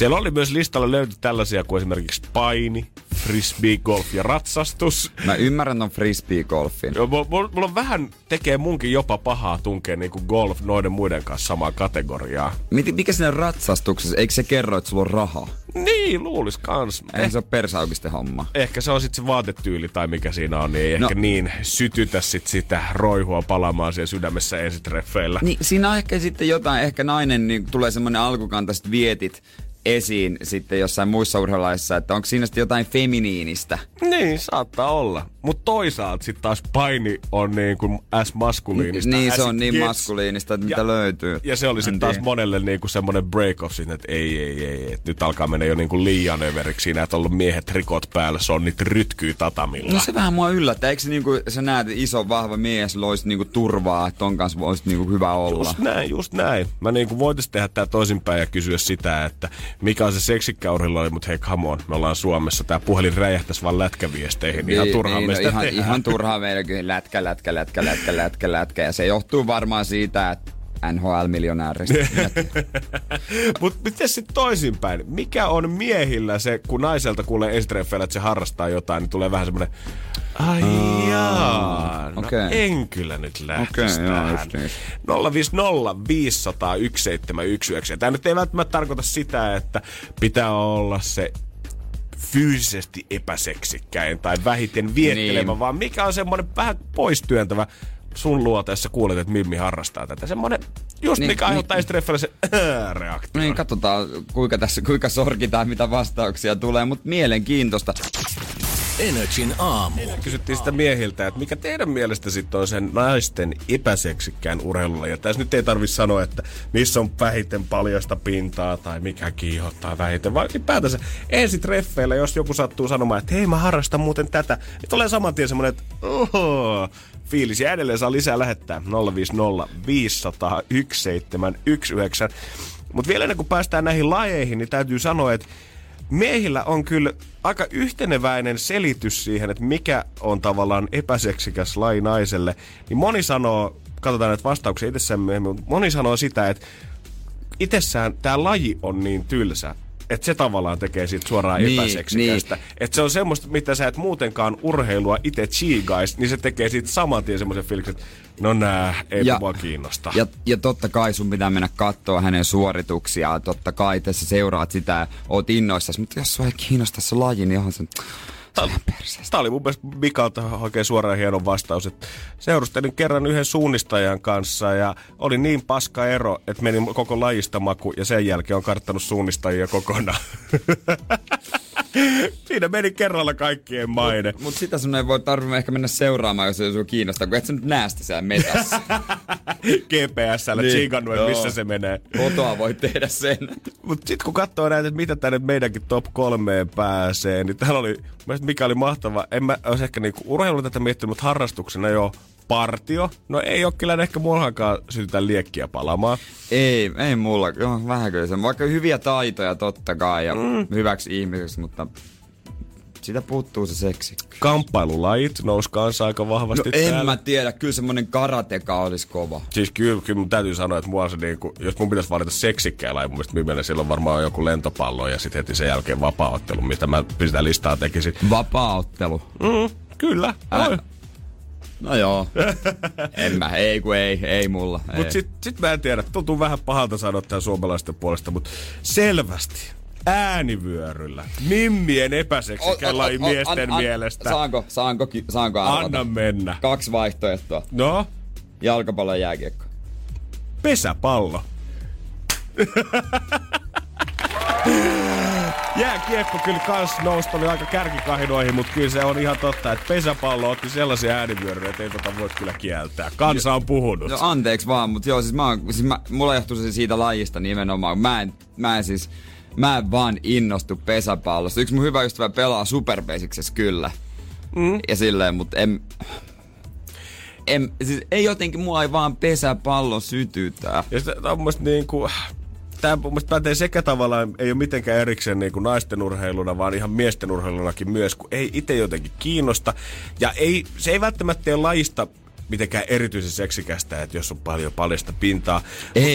Siellä oli myös listalla löyty tällaisia kuin esimerkiksi paini, frisbee, golf ja ratsastus. Mä ymmärrän ton frisbee-golfin. Joo, mulla, mulla on vähän tekee munkin jopa pahaa tunkea niin kuin golf noiden muiden kanssa samaa kategoriaa. Mit- Mikä siinä ratsastuksessa, eikö se kerro, että sulla on rahaa? Niin, luulis kans. Eihän se ole persaukisten homma. Ehkä se on sitten se vaatetyyli tai mikä siinä on, niin ei No. ehkä niin sytytä sit sitä roihua palaamaan siellä sydämessä ensitreffeillä. Niin, siinä on ehkä sitten jotain, ehkä nainen, niin tulee semmoinen alkukantaiset vietit esiin sitten jossain muissa urheilulaisissa, että onko siinä sitten jotain feminiinistä. Niin, saattaa olla. Mutta toisaalta sitten taas paini on niin kuin S-maskuliinista. Niin, as se on niin gets. maskuliinista, että Ja- mitä löytyy. Ja se oli En sitten taas monelle niinku semmoinen break-off että ei, ei, ei, että nyt alkaa mennä jo niinku liian överiksi siinä, että on ollut miehet rikot päällä, sonnit rytkyy tatamilla. No se vähän mua yllättää. Eikö se niinku, sä näet, että iso vahva mies loisi niinku turvaa, että ton kanssa voisi niinku hyvä olla? Just näin, just näin. Mä niinku voitais tehdä tää toisinpäin ja kysyä sitä, että mikä on se seksikkä urheilu, mutta hei, come on, me ollaan Suomessa. Tää puhelin räjähtäisi vaan lätkäviesteihin. Ihan turhaan me no sitä ihan, ihan turhaa meillä kyllä lätkä, lätkä, lätkä, lätkä, lätkä, lätkä. Ja se johtuu varmaan siitä, että NHL-miljonääristä. Mutta miten sitten toisinpäin? Mikä on miehillä se, kun naiselta kuulee ensitreffeillä, että se harrastaa jotain, niin tulee vähän semmoinen, ai Aa, jaa, no okei. en kyllä nyt lähtisi joo, tähän. just niin. 050 500 1719. Tämä nyt ei välttämättä tarkoita sitä, että pitää olla se fyysisesti epäseksikkäin tai vähiten viettelevä, Niin. vaan mikä on semmoinen vähän poistyöntävä sun luoteessa kuulet, että Mimmi harrastaa tätä. Semmoinen, just Niin, mikä aiheuttaa niin. niin, se reaktio. niin, katsotaan kuinka tässä, kuinka sorkitaan, mitä vastauksia tulee, mutta mielenkiintoista. Energin aamu. Kysyttiin sitä miehiltä, että mikä teidän mielestä sitten on sen naisten epäseksikkään urheilulla. Ja tässä nyt ei tarvi sanoa, että missä on vähiten paljasta pintaa tai mikä kiihottaa vähiten, vaan ylipäätänsä ensi treffeillä, jos joku sattuu sanomaan, että hei mä harrastan muuten tätä, niin tulee saman tien semmoinen, että oho, fiilis. Ja edelleen saa lisää lähettää 050 500 1719. Mutta vielä ennen kuin päästään näihin lajeihin, niin täytyy sanoa, että miehillä on kyllä aika yhteneväinen selitys siihen, että mikä on tavallaan epäseksikäs laji naiselle. Niin moni sanoo, katsotaan näitä vastauksia itsessään myöhemmin, mutta moni sanoo sitä, että itsessään tämä laji on niin tylsä, että se tavallaan tekee siitä suoraan Niin, epäseksikästä. Että se on semmoista, mitä sä et muutenkaan urheilua itse chiigais, niin se tekee siitä saman tien semmoisen fiiliksen, että no nää, ei Ja- mua kiinnosta. Ja, ja totta kai sun pitää mennä katsoa hänen suorituksiaan. Totta kai tässä seuraat sitä ja oot innoissasi. Mutta jos sua ei kiinnosta se laji, niin onhan se... Tämä oli mun mielestä Mikalta oikein suoraan hieno vastaus, että seurustelin kerran yhden suunnistajan kanssa ja oli niin paska ero, että meni koko lajista maku ja sen jälkeen on karttanut suunnistajia kokonaan. Siinä meni kerralla kaikkien maine. Mutta sitä sun ei voi tarvitse ehkä mennä seuraamaan, jos se sua kiinnostaa, kun et sä nyt näe sitä siellä metässä. GPSllä Niin, tsiikannut, joo. missä se menee. Kotoa voi tehdä sen. Mutta sitten kun katsoo näitä, että mitä tänne meidänkin top kolmeen pääsee, niin täällä oli, mikä oli mahtava, en mä olisi ehkä niinku urheilu tätä miettinyt, mutta harrastuksena jo partio. No ei ole kyllä ehkä mullakaan sytytä liekkiä palaamaan. Ei, ei mulla. Joo, vähän kyllä se. Vaikka hyviä taitoja totta kai ja mm. hyväksi ihmiseksi, mutta siitä puuttuu se seksi. Kamppailulajit nousi kanssa aika No vahvasti en täällä. mä tiedä, kyllä semmonen karateka olisi kova. Siis kyllä, kyllä mun täytyy sanoa, että mua se niinku, jos mun pitäisi valita seksikkää laji, mun mielestä silloin varmaan joku lentopallo ja sitten heti sen jälkeen vapaaottelu, mistä mä sitä listaa tekisin. Vapaaottelu. Mm, kyllä. Älä-. No joo. en mä, ei kun ei, ei mulla. Mut sit, sit mä en tiedä, tuntuu vähän pahalta sanoa tämän suomalaisten puolesta, mutta selvästi äänivyöryllä. Mimmien epäseksikä laji miesten mielestä. Saanko, saanko, saanko arvata? Anna mennä. Kaksi vaihtoehtoa. No, Jalkapallo ja jääkiekko. pesäpallo. Jääkiekko kyllä kans nousi oli aika kärkikahinoihin, mutta kyllä se on ihan totta, että pesäpallo otti sellaisia äänivyöryjä, että ei tota voi kyllä kieltää. Kansa on puhunut. No anteeksi vaan, mutta joo, siis, mä, oon- siis mä, mulla johtuu se siitä lajista nimenomaan. Mä en, mä en siis, mä en vaan innostu pesäpallosta. Yksi mun hyvä ystävä pelaa superbasicsessa kyllä. Mm. Ja silleen, mutta en, en, siis ei jotenkin, mua ei vaan pesäpallo sytytä. Ja sitä, on niin kuin, Tämä mun mielestä pätee sekä tavallaan, ei ole mitenkään erikseen niin kuin naisten urheiluna, vaan ihan miesten urheilunakin myös, kun ei itse jotenkin kiinnosta. Ja ei, se ei välttämättä tee lajista mitenkään erityisen seksikästä, että jos on paljon paljasta pintaa.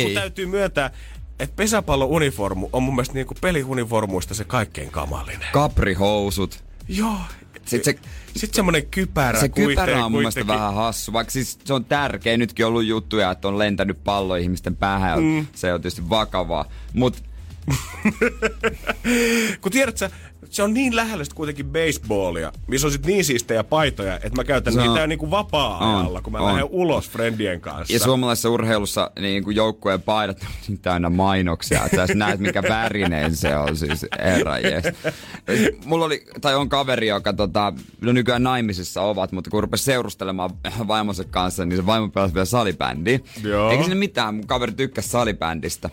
Mutta täytyy myöntää, että pesäpallo-uniformu on mun mielestä niin kuin peliuniformuista se kaikkein kamalinen. Kaprihousut. Joo. Sitten se, Sitten semmonen kypärä se kypärä on mun mielestä vähän hassu, vaikka siis se on tärkeä. Nytkin on ollut juttuja, että on lentänyt pallo ihmisten päähän. Mm. Se on tietysti vakavaa. Mutta Kun tiedät sä, se on niin lähellä sit kuitenkin baseballia, missä on sit niin siistejä paitoja, että mä käytän on- niitä niinku vapaa-ajalla, On, kun mä on. lähden ulos friendien kanssa. Ja suomalaisessa urheilussa niin kuin joukkueen paidat on niin täynnä mainoksia. Että sä näet, mikä värinen se on siis, herra jees. Mulla oli, tai on kaveri, joka tota, no nykyään naimisissa ovat, mutta kun rupesi seurustelemaan vaimonsa kanssa, niin se vaimo pelasi vielä salibändiä. Joo. Eikä sinne mitään, mun kaveri tykkäsi salibändistä.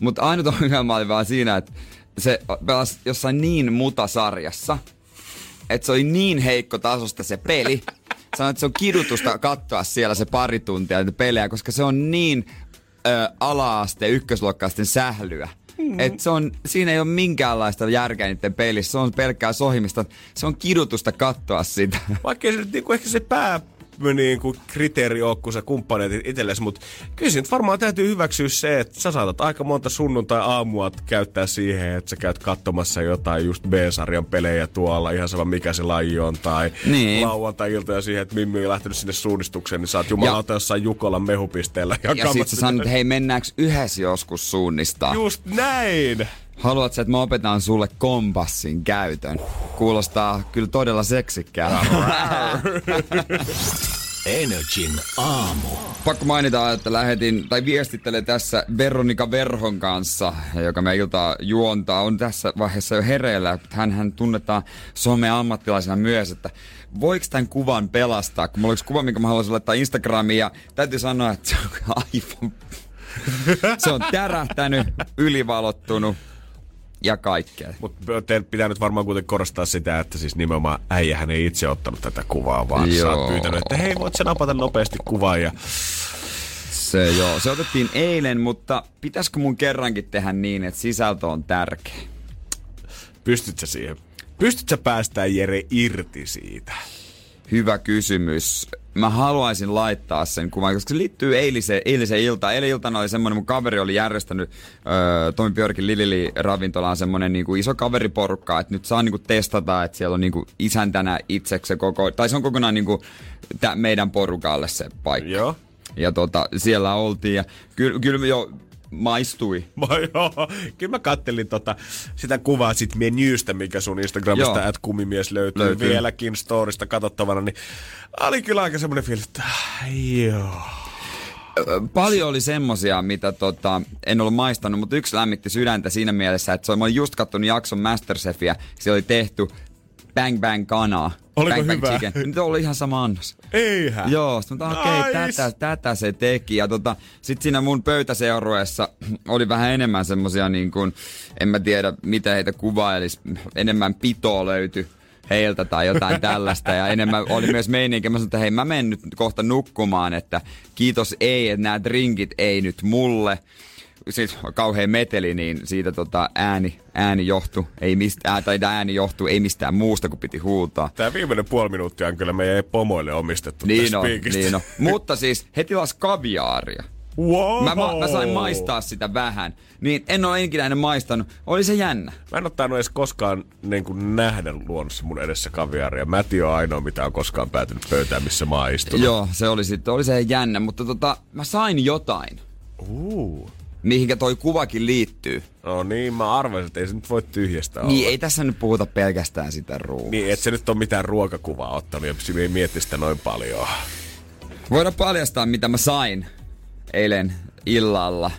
Mutta ainut ongelma oli vaan siinä, että se pelasi jossain niin mutasarjassa, että se oli niin heikko tasosta se peli. Sanoin, että se on kidutusta katsoa siellä se pari tuntia niitä pelejä, koska se on niin ö, ala-asteen ykkösluokkaisten sählyä. Mm. Et se on, siinä ei ole minkäänlaista järkeä niiden pelissä. Se on pelkkää sohimista. Se on kidutusta katsoa sitä. Vaikka se nyt niinku ehkä se pää niin kuin kriteeri ole, kun sä kumppaneet itsellesi, mutta kyllä nyt varmaan täytyy hyväksyä se, että sä saatat aika monta sunnuntai-aamua käyttää siihen, että sä käyt katsomassa jotain just B-sarjan pelejä tuolla, ihan sama mikä se laji on, tai niin. lauantai-iltoja siihen, että Mimmi on lähtenyt sinne suunnistukseen, niin sä oot jumalauta jossain Jukolan mehupisteellä. Ja, ja sit sä sanot, hei mennäänkö yhdessä joskus suunnistaa? Just näin! Haluatko, että mä opetan sulle kompassin käytön? Kuulostaa kyllä todella seksikkäältä. Energin aamu. Pakko mainita, että lähetin tai viestittelen tässä Veronika Verhon kanssa, joka me iltaa juontaa, on tässä vaiheessa jo hereillä. Hän, hän tunnetaan some-ammattilaisena myös, että voiko tämän kuvan pelastaa, kun mulla olisi kuva, minkä mä haluaisin laittaa Instagramiin ja täytyy sanoa, että se on aivan... se on tärähtänyt, ylivalottunut, ja kaikkea. Mutta pitää nyt varmaan kuitenkin korostaa sitä, että siis nimenomaan äijähän ei itse ottanut tätä kuvaa, vaan Joo. sä oot pyytänyt, että hei, voit sä napata nopeasti kuvaa ja se joo, se otettiin eilen, mutta pitäisikö mun kerrankin tehdä niin, että sisältö on tärkeä? Pystyt sä siihen? Pystyt sä päästään Jere irti siitä? Hyvä kysymys mä haluaisin laittaa sen kuvan, koska se liittyy eiliseen, eiliseen iltaan. Eilen iltana oli semmoinen, mun kaveri oli järjestänyt öö, Tomi Björkin Lilili ravintolaan semmoinen niinku iso kaveriporukka, että nyt saa niinku testata, että siellä on niinku isäntänä itseksi koko, tai se on kokonaan niinku tä, meidän porukalle se paikka. Joo. Ja tota, siellä oltiin ja kyllä, kyllä jo maistui. Ma, joo, kyllä mä kattelin tota, sitä kuvaa sit menystä, mikä sun Instagramista että kumimies löytyy, löytyy, vieläkin storista katsottavana, niin oli kyllä aika semmoinen fiilis, että joo. Paljon oli semmosia, mitä tota, en ollut maistanut, mutta yksi lämmitti sydäntä siinä mielessä, että se oli, mä olin just kattonut jakson Masterchefia, se oli tehty Bang Bang kanaa. Oliko bang, hyvä? Bang chicken. Nyt oli ihan sama annos. Eihän. Joo, mutta okei, okay, tätä, tätä, se teki. Ja tota, sit siinä mun pöytäseurueessa oli vähän enemmän semmosia niin kuin, en mä tiedä mitä heitä kuvailis, enemmän pitoa löytyi heiltä tai jotain tällaista. Ja enemmän oli myös meininki. Mä sanoin, että hei mä menen nyt kohta nukkumaan, että kiitos ei, että nämä drinkit ei nyt mulle siis kauhean meteli, niin siitä tota ääni, ääni johtu, ei mistä, ää, tai ääni johtu, ei mistään muusta kuin piti huutaa. Tämä viimeinen puoli minuuttia on kyllä meidän pomoille omistettu niin on, niin on. Mutta siis he tilas kaviaaria. Wow. Mä, mä, mä, sain maistaa sitä vähän. Niin en ole ikinä ennen maistanut. Oli se jännä. Mä en ole edes koskaan niin kuin nähdä luonnossa mun edessä kaviaaria. Mäti on ainoa, mitä on koskaan päätynyt pöytään, missä mä oon Joo, se oli sitten, oli se jännä. Mutta tota, mä sain jotain. Uh mihinkä toi kuvakin liittyy. No niin, mä arvasin, että ei se nyt voi tyhjästä Niin, olla. ei tässä nyt puhuta pelkästään sitä ruokaa. Niin, et se nyt ole mitään ruokakuvaa ottanut ja ei mietti sitä noin paljon. Voidaan paljastaa, mitä mä sain eilen illalla.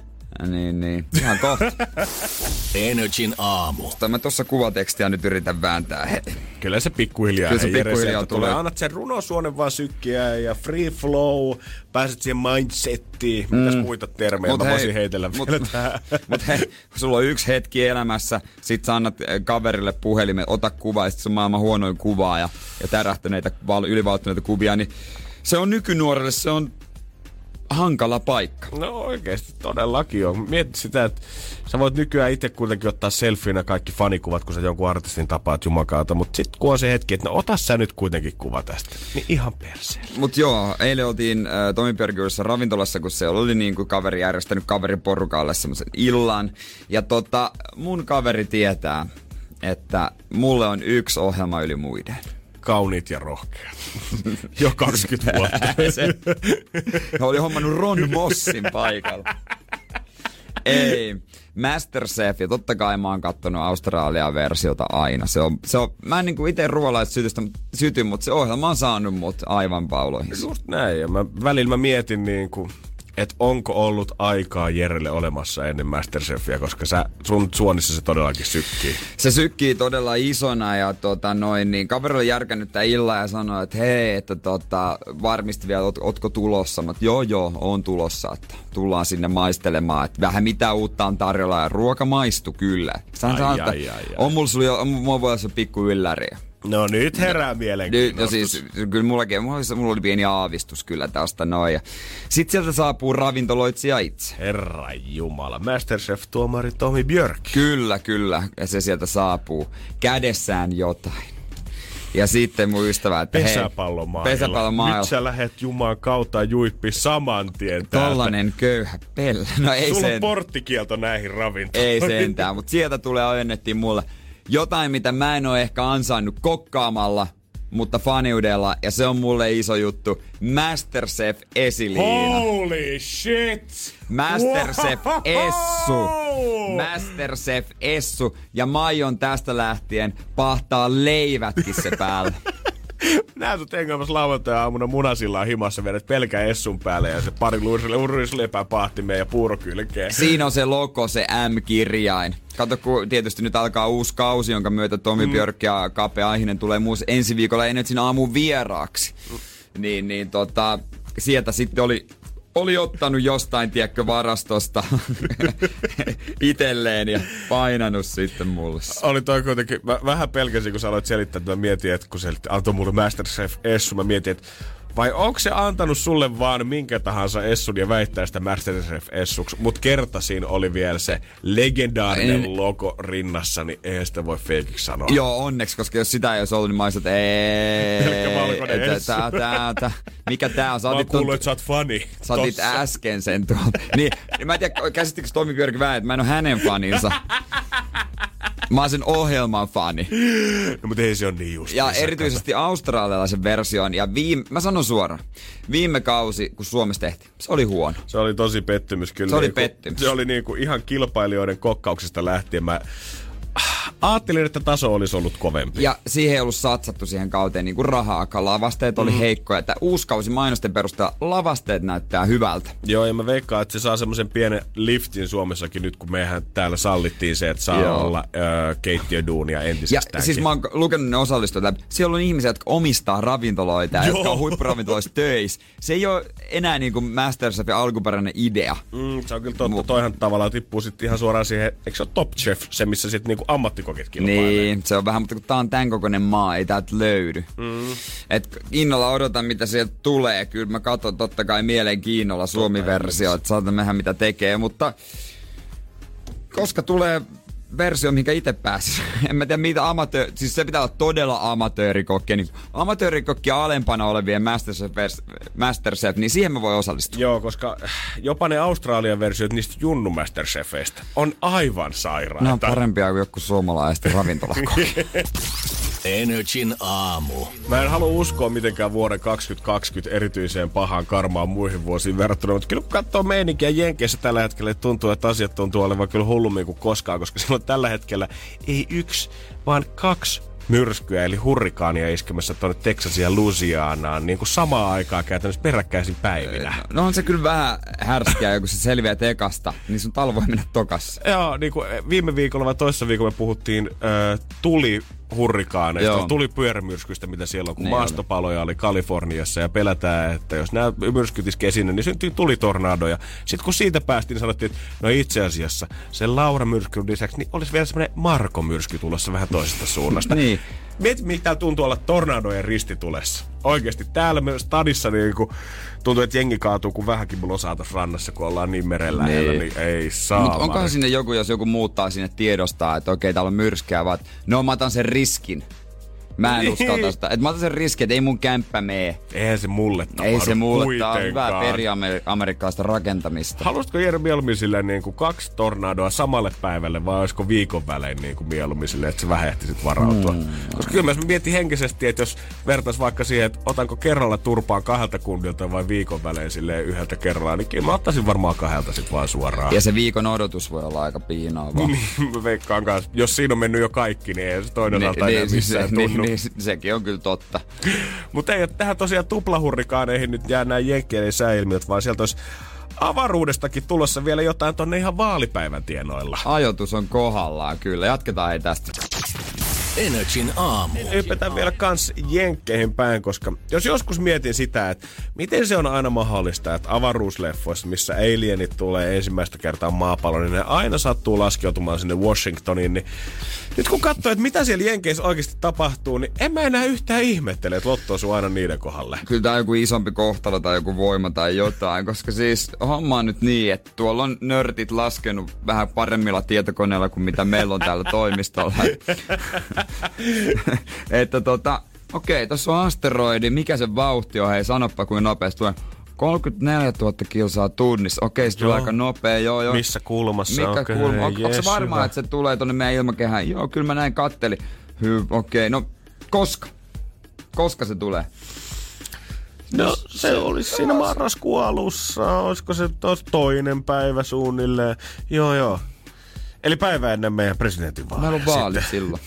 Niin, niin. Ihan kohta. Energin aamu. Mutta mä tuossa kuvatekstiä nyt yritän vääntää. He. Kyllä se pikkuhiljaa, Kyllä se pikkuhiljaa tulee. tulee. Annat sen runosuonen vaan sykkiä ja free flow, pääset siihen mindsettiin. Mm. Mitäs muita termejä mut mä hei, voisin heitellä mut, vielä Mut hei, sulla on yksi hetki elämässä, sit sä annat eh, kaverille puhelimen, ota kuva ja sit se on maailman huonoin kuvaa ja, ja tärähtäneitä, ylivalttuneita kuvia, niin se on nykynuorelle, se on hankala paikka. No oikeasti todellakin on. Mieti sitä, että sä voit nykyään itse kuitenkin ottaa selfieinä kaikki fanikuvat, kun sä jonkun artistin tapaat jumakaata, mutta sitten kun on se hetki, että no ota sä nyt kuitenkin kuva tästä, niin ihan perseellä. Mut joo, eilen oltiin äh, Tomi ravintolassa, kun se oli niin kuin kaveri järjestänyt kaveriporukalle semmoisen illan. Ja tota, mun kaveri tietää, että mulle on yksi ohjelma yli muiden kauniit ja rohkeat. jo 20 vuotta. se, oli hommannut Ron Mossin paikalla. Ei. Masterchef, ja totta kai mä oon kattonut Australian versiota aina. Se on, se on, mä en niinku itse ruoalaiset sytystä syty, mutta se ohjelma on saanut mut aivan pauloihin. Just näin, ja mä, välillä mä mietin niinku, että onko ollut aikaa Jerelle olemassa ennen Masterchefia, koska sä, sun suonissa se todellakin sykkii. Se sykkii todella isona ja tota noin, niin kaveri oli järkännyt tämän illan ja sanoi, että hei, että tota, varmisti vielä, oot, ootko tulossa? Mä, joo, joo, on tulossa, että tullaan sinne maistelemaan, että vähän mitä uutta on tarjolla ja ruoka maistu kyllä. Sä ai, ai, ai, ai, on mulla, sulla, mulla voi olla pikku ylläriä. No nyt herää mielenkiinnostus. No siis, kyllä mullakin, mulla, mulla oli pieni aavistus kyllä tästä noin. Ja sit sieltä saapuu ravintoloitsija itse. Herra Jumala, Masterchef-tuomari Tomi Björk. Kyllä, kyllä. Ja se sieltä saapuu. Kädessään jotain. Ja sitten mun ystävä, että hei, Pesäpallomailla. pesäpallomailla. Nyt sä lähet Juman kautta juippi saman tien täältä. Tollanen köyhä pelle. No ei Sulla on sen, porttikielto näihin ravintoihin. ei sentään, mutta sieltä tulee onnettiin mulle jotain, mitä mä en ole ehkä ansainnut kokkaamalla, mutta faniudella, ja se on mulle iso juttu. Masterchef Esiliina. Holy shit! Masterchef Wow! Essu. Masterchef Essu. Ja Maijon tästä lähtien pahtaa leivätkin se päälle. Näet sut hengaamassa lauantai-aamuna munasillaan himassa vedet pelkä Essun päälle ja se pari luurislepää paahtimeen ja puurokylkeen. Siinä on se logo, se M-kirjain. Kato, kun tietysti nyt alkaa uusi kausi, jonka myötä Tomi mm. Björk ja Kape Aihinen tulee muus ensi viikolla Energin aamun vieraaksi. Mm. Niin, niin tota, sieltä sitten oli oli ottanut jostain, tiedätkö, varastosta itelleen ja painanut sitten mulle. Oli toi kuitenkin, mä vähän pelkäsin, kun sä aloit selittää, että mä mietin, että kun se antoi mulle Masterchef Essu, mä mietin, että vai onko se antanut sulle vaan minkä tahansa Essun ja väittää sitä Masterchef Essuksi, mutta kertasin oli vielä se legendaarinen En- logo rinnassa, niin ei sitä voi feikiksi sanoa. Joo, onneksi, koska jos sitä ei olisi ollut, niin mä olisin, että ei. Tää, tää, tää, mikä tää on? Sä Mä oon kuullut, että sä oot fani. Sä otit äsken sen tuolta. Niin, niin mä en tiedä, käsittikö Tomi Björk väärin, että mä en ole hänen faninsa. Mä oon sen ohjelman fani. No, mutta ei se ole niin just. Ja erityisesti australialaisen version. Ja viime, mä sanon suoraan, viime kausi, kun Suomessa tehtiin, se oli huono. Se oli tosi pettymys kyllä. Se oli Niinku- pettymys. Se oli niinku ihan kilpailijoiden kokkauksesta lähtien. Mä ajattelin, että taso olisi ollut kovempi. Ja siihen ei ollut satsattu siihen kauteen niin kuin rahaakaan. Lavasteet oli mm. heikkoja. Että uusi kausi mainosten perusteella lavasteet näyttää hyvältä. Joo, ja mä veikkaan, että se saa semmoisen pienen liftin Suomessakin nyt, kun mehän täällä sallittiin se, että saa Joo. olla ö, keittiöduunia Ja entisestäänkin. siis mä oon lukenut ne osallistujat. Siellä on ihmisiä, jotka omistaa ravintoloita ja Joo. jotka on huippuravintoloissa töissä. Se ei ole enää niin kuin Masterchefin alkuperäinen idea. Mm, se on kyllä totta. Toihan tavallaan tippuu sitten ihan suoraan siihen, eikö se ole Top Chef, se missä sitten niinku kilpailee. Niin, se on vähän, mutta kun tää on tämän kokoinen maa, ei täältä löydy. Mm. Et innolla odotan, mitä sieltä tulee. Kyllä mä katson totta kai mielenkiinnolla Suomi-versio, että saatan nähdä mitä tekee, mutta koska tulee versio, mihinkä itse pääsis. En mä tiedä, mitä amatöö... Siis se pitää olla todella amatöörikokki. Niin amatöörikokki alempana olevien Masterchef, Masterchef, niin siihen mä voi osallistua. Joo, koska jopa ne Australian versiot niistä Junnu Masterchefeistä on aivan sairaita. Nämä on parempia kuin joku suomalaiset ravintolakokki. Energin aamu. Mä en halua uskoa mitenkään vuoden 2020 erityiseen pahaan karmaan muihin vuosiin verrattuna, mutta kyllä kun katsoo meininkiä Jenkeissä tällä hetkellä, niin tuntuu, että asiat tuntuu olevan kyllä hullummin kuin koskaan, koska silloin tällä hetkellä ei yksi, vaan kaksi myrskyä, eli hurrikaania iskemässä tuonne Texasin ja Louisianaan niin kuin samaan aikaan käytännössä peräkkäisin päivinä. No on se kyllä vähän härskiä, kun se selviää tekasta, niin sun talo voi mennä tokassa. Joo, niin kuin viime viikolla vai toissa viikolla me puhuttiin äh, tuli hurrikaaneista, Joo. tuli pyörämyrskystä, mitä siellä on, kun Niin maastopaloja oli Kaliforniassa ja pelätään, että jos nämä myrskyt iskee sinne, niin syntyy tulitornadoja. Sitten kun siitä päästiin, niin sanottiin, että no itse asiassa sen Laura-myrskyn lisäksi, niin olisi vielä semmoinen Marko-myrsky tulossa vähän toisesta suunnasta. Niin. Mieti, mitä tuntuu olla tornadojen ristitulessa. Oikeasti täällä me stadissa niin kun, tuntuu, että jengi kaatuu, kun vähänkin mulla osaa tuossa rannassa, kun ollaan niin meren lähellä, Niin. niin ei saa. Mutta onkohan sinne joku, jos joku muuttaa sinne tiedostaa, että okei, täällä on myrskyä, vaan no mä otan sen riskin. Mä en uskalla sitä. Että mä otan sen riskin, että ei mun kämppä mee. Eihän se mulle tapahdu Ei se mulle, tää on hyvää kuitenkaan. periamerikkalaista rakentamista. Haluaisitko Jere mieluummin silleen niin kuin kaksi tornadoa samalle päivälle vai olisiko viikon välein niin kuin mieluummin silleen, että sä vähän ehtisit varautua? Hmm. Koska kyllä mä mietin henkisesti, että jos vertais vaikka siihen, että otanko kerralla turpaan kahdelta kunnilta vai viikon välein silleen yhdeltä kerralla, niin kyllä mä ottaisin varmaan kahdelta sit vaan suoraan. Ja se viikon odotus voi olla aika piinaavaa. Niin, mä veikkaan kanssa. Jos siinä on mennyt jo kaikki, niin ei se toinen alta enää siis missään se, tunnu. Niin, sekin on kyllä totta. Mutta ei, että tähän tosiaan tuplahurrikaaneihin nyt jää nämä jenkkeiden sääilmiöt, vaan sieltä olisi avaruudestakin tulossa vielä jotain tonne ihan vaalipäivän tienoilla. Ajoitus on kohdallaan kyllä. Jatketaan ei tästä. Energin aamu. Hypätään vielä kans jenkkeihin päin, koska jos joskus mietin sitä, että miten se on aina mahdollista, että avaruusleffoissa, missä alienit tulee ensimmäistä kertaa maapalloon, niin ne aina sattuu laskeutumaan sinne Washingtoniin, niin nyt kun katsoo, että mitä siellä Jenkeissä oikeasti tapahtuu, niin en mä enää yhtään ihmettele, että Lotto osuu aina niiden kohdalle. Kyllä tää on joku isompi kohtalo tai joku voima tai jotain, koska siis homma on nyt niin, että tuolla on nörtit laskenut vähän paremmilla tietokoneilla kuin mitä meillä on täällä toimistolla. että tota, Okei, tuossa on asteroidi. Mikä se vauhti on? Hei, sanoppa kuin nopeasti tulee. 34 000 kilsaa tunnissa. Okei, se tulee aika nopea, joo joo. Missä kulmassa? Mikä Okei, kulma? On, onko jes, se varmaa, että se tulee tonne meidän ilmakehään? Joo, kyllä mä näin katteli. Hyvä, okei. No, koska? Koska se tulee? No se olisi siinä marraskuun alussa. Olisiko se toinen päivä suunnilleen? Joo, joo. Eli päivä ennen meidän presidentinvaaleja. Meillä on vaalit silloin.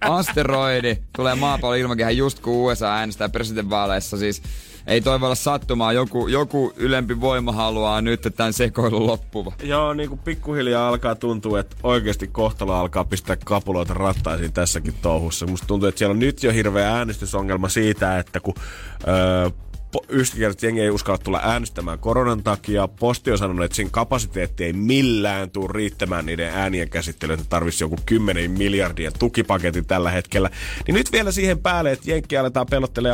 Asteroidi tulee maapallon ilmakehään just kun USA äänestää presidentinvaaleissa. Siis ei toi voi olla sattumaa. Joku, joku ylempi voima haluaa nyt tämän sekoilun loppuva. Joo, niin kuin pikkuhiljaa alkaa tuntua, että oikeasti kohtalo alkaa pistää kapuloita rattaisiin tässäkin touhussa. Musta tuntuu, että siellä on nyt jo hirveä äänestysongelma siitä, että kun öö, yksinkertaisesti jengi ei uskalla tulla äänestämään koronan takia. Posti on sanonut, että siinä kapasiteetti ei millään tule riittämään niiden äänien käsittelyyn, että tarvitsisi joku 10 miljardien tukipaketin tällä hetkellä. Niin nyt vielä siihen päälle, että jenki aletaan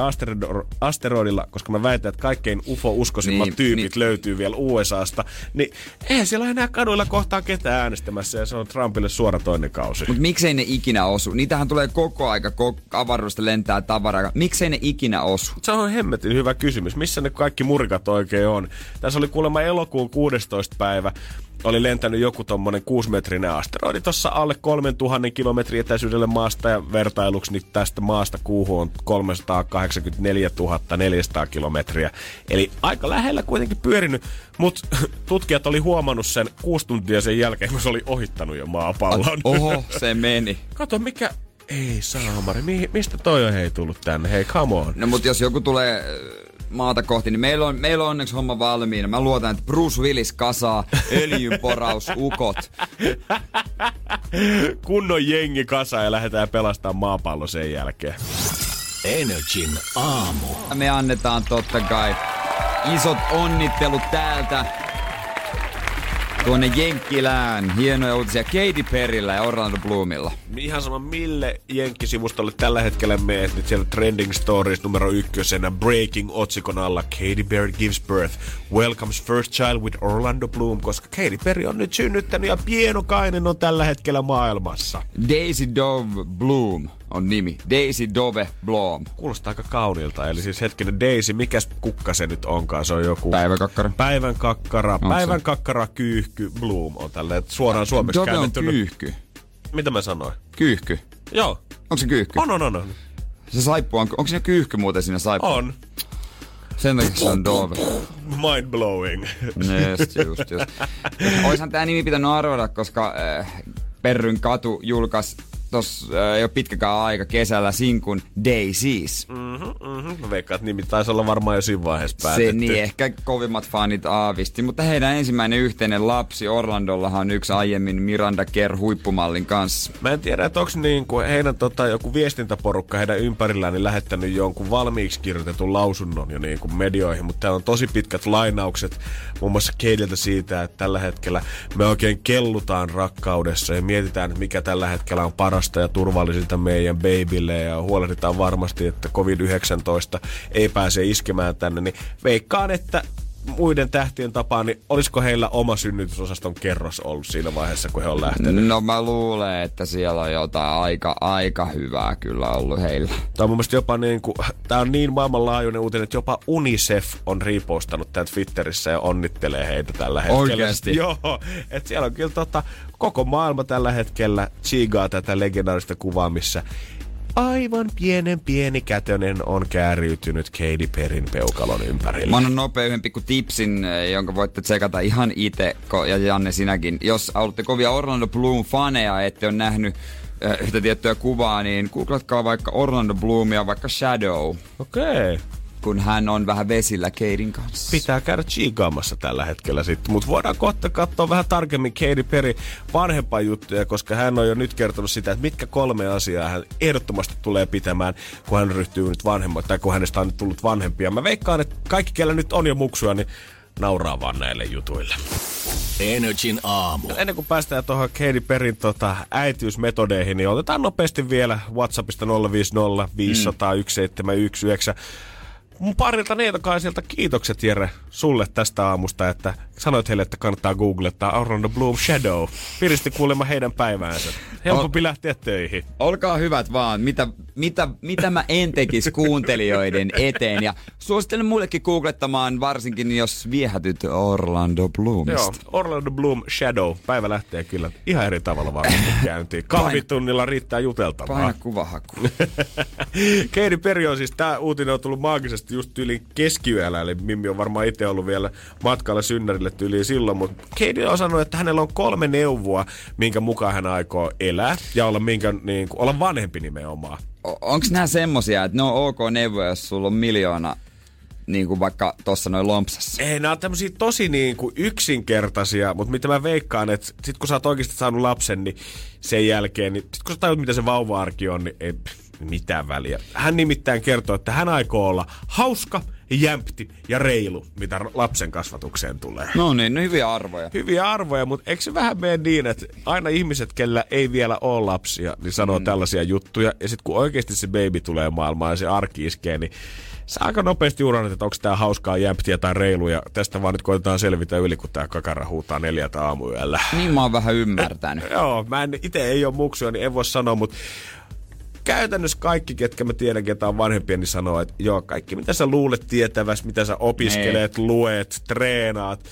asteroid- asteroidilla, koska mä väitän, että kaikkein ufo-uskoisimmat Niin, tyypit niin. löytyy vielä USAsta, niin eihän siellä enää kaduilla kohtaa ketään äänestämässä ja se on Trumpille suora toinen kausi. Mutta miksei ne ikinä osu? Niitähän tulee koko aika, koko avaruudesta lentää tavaraa. Miksei ne ikinä osu? Se on hemmetin hyvä kysymys. Missä ne kaikki murikat oikein on? Tässä oli kuulemma elokuun 16. päivä. Oli lentänyt joku tommonen 6-metrinen asteroidi tuossa alle 3000 kilometrin etäisyydelle maasta ja vertailuksi niin tästä maasta kuuhun on 384 400 kilometriä. Eli aika lähellä kuitenkin pyörinyt, mutta tutkijat oli huomannut sen kuusi tuntia sen jälkeen, kun se oli ohittanut jo maapallon. Oho, se meni. Kato mikä... Ei saamari, Mi- mistä toi on hei tullut tänne? Hei, come on. No mut jos joku tulee maata kohti, niin meillä on, meillä on onneksi homma valmiina. Mä luotan, että Bruce Willis kasaa öljynporausukot. kunnon jengi kasa ja lähdetään pelastamaan maapallo sen jälkeen. Energin aamu. Me annetaan totta kai isot onnittelut täältä tuonne Jenkkilään. Hienoja uutisia Katy Perillä ja Orlando Bloomilla. Ihan sama mille jenkkisivustolle tällä hetkellä meet, niin siellä Trending Stories numero ykkösenä Breaking otsikon alla Katy Perry gives birth. Welcomes first child with Orlando Bloom, koska Katy Perry on nyt synnyttänyt ja pienokainen on tällä hetkellä maailmassa. Daisy Dove Bloom on nimi. Daisy Dove Bloom. Kuulostaa aika kaunilta. Eli siis hetkinen Daisy, mikäs kukka se nyt onkaan? Se on joku... Päiväkakkara. Päivän kakkara. se? Päivän kakkara kyyhky Bloom on tälleen suoraan suomeksi Dove on kyyhky. Mitä mä sanoin? Kyyhky. Joo. Onko se kyyhky? On, on, on, on. Se saippua, on, onko siinä kyyhky muuten siinä saippua? On. Sen takia se on Dove. Mind blowing. Just, just, just. Oishan tää nimi pitänyt arvata, koska äh, Perryn katu julkaisi tossa äh, jo pitkäkään aika kesällä sinkun Daisies. Mm-hmm. Mä veikkaan, että nimi taisi olla varmaan jo siinä vaiheessa Se päätetty. niin ehkä kovimmat fanit aavisti, mutta heidän ensimmäinen yhteinen lapsi Orlandollahan on yksi aiemmin Miranda Kerr huippumallin kanssa. Mä en tiedä, että onko niin kuin heidän tota, joku viestintäporukka heidän ympärillään niin lähettänyt jonkun valmiiksi kirjoitetun lausunnon jo niin kuin medioihin, mutta täällä on tosi pitkät lainaukset muun muassa Keidiltä siitä, että tällä hetkellä me oikein kellutaan rakkaudessa ja mietitään, mikä tällä hetkellä on parasta ja turvallisinta meidän babylle ja huolehditaan varmasti, että COVID-19 ei pääse iskemään tänne, niin veikkaan, että muiden tähtien tapaan, niin olisiko heillä oma synnytysosaston kerros ollut siinä vaiheessa, kun he on lähtenyt? No mä luulen, että siellä on jotain aika, aika hyvää kyllä ollut heillä. Tämä on mun mielestä jopa niin kuin, tää on niin maailmanlaajuinen uutinen, että jopa UNICEF on ripostanut tämän Twitterissä ja onnittelee heitä tällä hetkellä. Oikeesti? Joo, että siellä on kyllä tota, koko maailma tällä hetkellä chigaa tätä legendaarista kuvaa, missä aivan pienen pieni kätönen on kääriytynyt Katy Perryn peukalon ympärille. Mä annan nopea yhden pikku tipsin, eh, jonka voitte tsekata ihan itse, ja Janne sinäkin. Jos olette kovia Orlando Bloom-faneja, ette ole nähnyt eh, yhtä tiettyä kuvaa, niin googlatkaa vaikka Orlando Bloomia, vaikka Shadow, Okei. Okay. Kun hän on vähän vesillä Keidin kanssa. pitää käydä chiigaamassa tällä hetkellä sitten. Mutta voidaan kohta katsoa vähän tarkemmin Katy Perry vanhempaa juttuja, koska hän on jo nyt kertonut sitä, että mitkä kolme asiaa hän ehdottomasti tulee pitämään, kun hän ryhtyy nyt vanhemmaksi, tai kun hänestä on nyt tullut vanhempia. Mä veikkaan, että kaikki, kellä nyt on jo muksuja, niin nauraa vaan näille jutuille. Energin aamu. Ennen kuin päästään tuohon Katy Perryn tota, äitiysmetodeihin, niin otetaan nopeasti vielä WhatsAppista 050 500 1719. parilta neitokaisilta kiitokset Jere sulle tästä aamusta, että sanoit heille, että kannattaa googlettaa Orlando Bloom Shadow. Piristi kuulemma heidän päiväänsä. Helpompi lähteä töihin. Olkaa hyvät vaan, mitä, mitä, mitä mä en tekisi kuuntelijoiden eteen. Ja suosittelen muillekin googlettamaan, varsinkin jos viehätyt Orlando Bloomista. Joo, Orlando Bloom Shadow. Päivä lähtee kyllä ihan eri tavalla varmasti käyntiin. Kahvitunnilla riittää juteltavaa. Paina kuvahaku. Keidi Peri on siis, tää uutinen on tullut maagisesti just yli keskiyöllä, eli Mimmi on varmaan itse ollut vielä matkalla synnärille tyyliin silloin, mutta Keidi on sanonut, että hänellä on kolme neuvoa, minkä mukaan hän aikoo elää ja olla, minkä, niin, olla vanhempi nimenomaan. O- onks nämä semmosia, että ne on ok neuvoja, jos sulla on miljoona niin kuin vaikka tuossa noin lompsassa? Ei, nämä on tämmöisiä tosi niin kuin yksinkertaisia, mutta mitä mä veikkaan, että sit kun sä oot oikeasti saanut lapsen, niin sen jälkeen, niin sit kun sä tajut, mitä se vauva-arki on, niin ei mitään väliä. Hän nimittäin kertoo, että hän aikoo olla hauska, jämpti ja reilu, mitä lapsen kasvatukseen tulee. No niin, no hyviä arvoja. Hyviä arvoja, mutta eikö se vähän mene niin, että aina ihmiset, kellä ei vielä ole lapsia, niin sanoo mm. tällaisia juttuja. Ja sitten kun oikeasti se baby tulee maailmaan ja se arki iskee, niin sä aika nopeasti uranat, että onko tämä hauskaa, jämptiä tai reilu. Ja tästä vaan nyt koitetaan selvitä yli, kun tämä kakara huutaa neljältä aamuyöllä. Niin mä oon vähän ymmärtänyt. Joo, mä en, itse ei ole muksuja, niin en voi sanoa, mutta käytännössä kaikki, ketkä mä tiedän, ketä on vanhempia, niin sanoo, että joo, kaikki mitä sä luulet tietäväs, mitä sä opiskelet, Ei. luet, treenaat.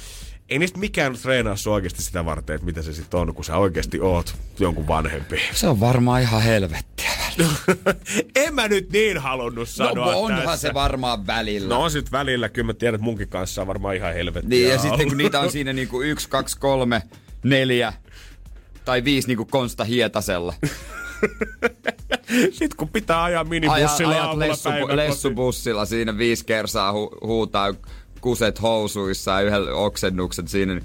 Ei niistä mikään treenaa sua oikeasti sitä varten, että mitä se sitten on, kun sä oikeasti oot jonkun vanhempi. Se on varmaan ihan helvettiä En mä nyt niin halunnut sanoa No onhan tässä. se varmaan välillä. No on sit välillä, kyllä mä tiedän, että munkin kanssa on varmaan ihan helvettiä Niin, ja ollut. sitten kun niitä on siinä niinku yksi, kaksi, kolme, neljä tai viisi niinku Konsta Hietasella. Sitten kun pitää ajaa minibussilla ajat aamulla lessu, lessubussilla siinä viisi kersaa hu- huutaa kuset housuissa ja yhden oksennuksen siinä. Niin,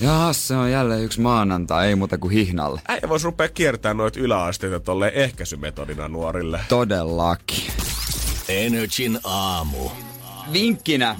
Jaa, se on jälleen yksi maanantai, ei muuta kuin hihnalle. Äijä voisi rupea kiertämään noita yläasteita tolleen ehkäisymetodina nuorille. Todellakin. Energin aamu. Vinkkinä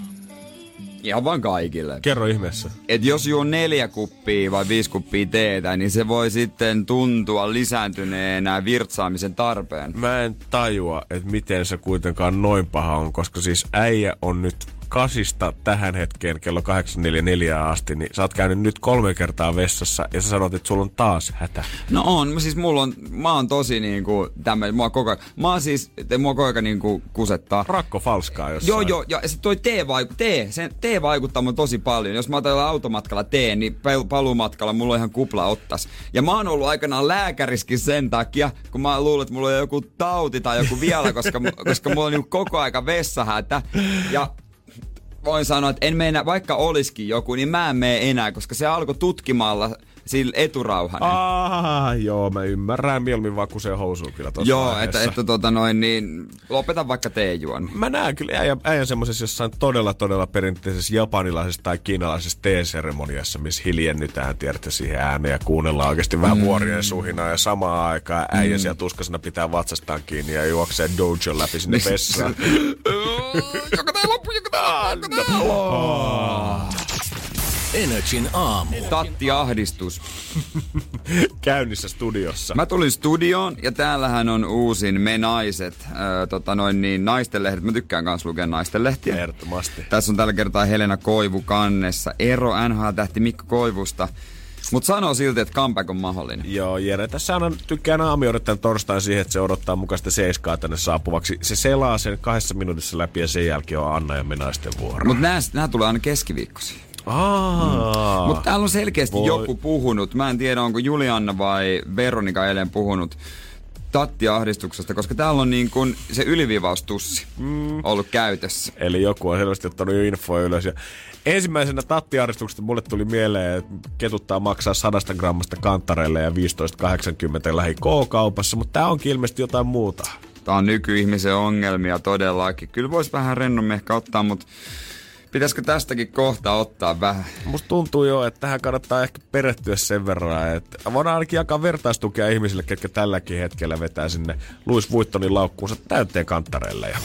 ihan vaan kaikille. Kerro ihmeessä. Et jos juo neljä kuppia vai viisi kuppia teetä, niin se voi sitten tuntua lisääntyneenä virtsaamisen tarpeen. Mä en tajua, että miten se kuitenkaan noin paha on, koska siis äijä on nyt kasista tähän hetkeen kello 8.44 asti, niin sä oot käynyt nyt kolme kertaa vessassa ja sä sanot, että sulla on taas hätä. No on, siis mulla on, mä oon tosi niinku tämmöinen, mua koko ajan, mä oon siis, te, mua koko ajan niinku kusettaa. Rakko falskaa jossain. Joo, joo, ja sit toi tee, vaiku, tee, sen, tee vaikuttaa mun tosi paljon. Jos mä jollain automatkalla teen, niin pal- paluumatkalla mulla on ihan kupla ottas. Ja mä oon ollut aikanaan lääkäriskin sen takia, kun mä luulen, että mulla on joku tauti tai joku vielä, koska, koska mulla on niinku koko aika vessahätä. Ja voin sanoa, että en mene, vaikka olisikin joku, niin mä en mene enää, koska se alkoi tutkimalla sillä eturauhanen. Ah, joo, mä ymmärrän mieluummin vaan kuseen housuun kyllä tossa Joo, vaiheessa. että, että tota noin, niin lopeta vaikka teejuon. Mä näen kyllä äijän, äijän semmoisessa jossain todella, todella perinteisessä japanilaisessa tai kiinalaisessa teeseremoniassa, missä hiljennytään, tiedätte, siihen ääneen ja kuunnellaan oikeasti vähän mm. vuorien suhinaa ja samaan aikaan äijä mm. siellä tuskasena pitää vatsastaan kiinni ja juoksee dojo läpi sinne vessaan. joka tää loppu, joka tää, joka tää. Energin aamu. Tatti ahdistus. Käynnissä studiossa. Mä tulin studioon ja täällähän on uusin Me Naiset, äh, tota noin niin, naistenlehdet. Mä tykkään kans lukea naistenlehtiä. Ehdottomasti. Tässä on tällä kertaa Helena Koivu kannessa. Ero NHL-tähti Mikko Koivusta. Mutta sanoo silti, että comeback on mahdollinen. Joo, Jere, tässä on tykkään aamioida tämän torstain siihen, että se odottaa mukaista seiskaa tänne saapuvaksi. Se selaa sen kahdessa minuutissa läpi ja sen jälkeen on Anna ja me naisten vuoro. Mutta nämä, tulee aina keskiviikkosi. Aa, Mutta täällä on selkeästi Voi. joku puhunut. Mä en tiedä, onko Julianna vai Veronika eilen puhunut Tatti-ahdistuksesta, koska täällä on niin kuin se yliviivaustussi mm. ollut käytössä. Eli joku on selvästi ottanut jo infoa ylös. Ja ensimmäisenä tattiarvostuksesta mulle tuli mieleen, että ketuttaa maksaa 100 grammasta kantareille ja 15,80 lähi K-kaupassa, mutta tää onkin ilmeisesti jotain muuta. Tää on nykyihmisen ongelmia todellakin. Kyllä voisi vähän rennommin ehkä ottaa, mutta pitäisikö tästäkin kohta ottaa vähän? Musta tuntuu jo, että tähän kannattaa ehkä perehtyä sen verran, että voidaan ainakin jakaa vertaistukea ihmisille, ketkä tälläkin hetkellä vetää sinne Louis Vuittonin laukkuunsa täyteen kantareille. Ja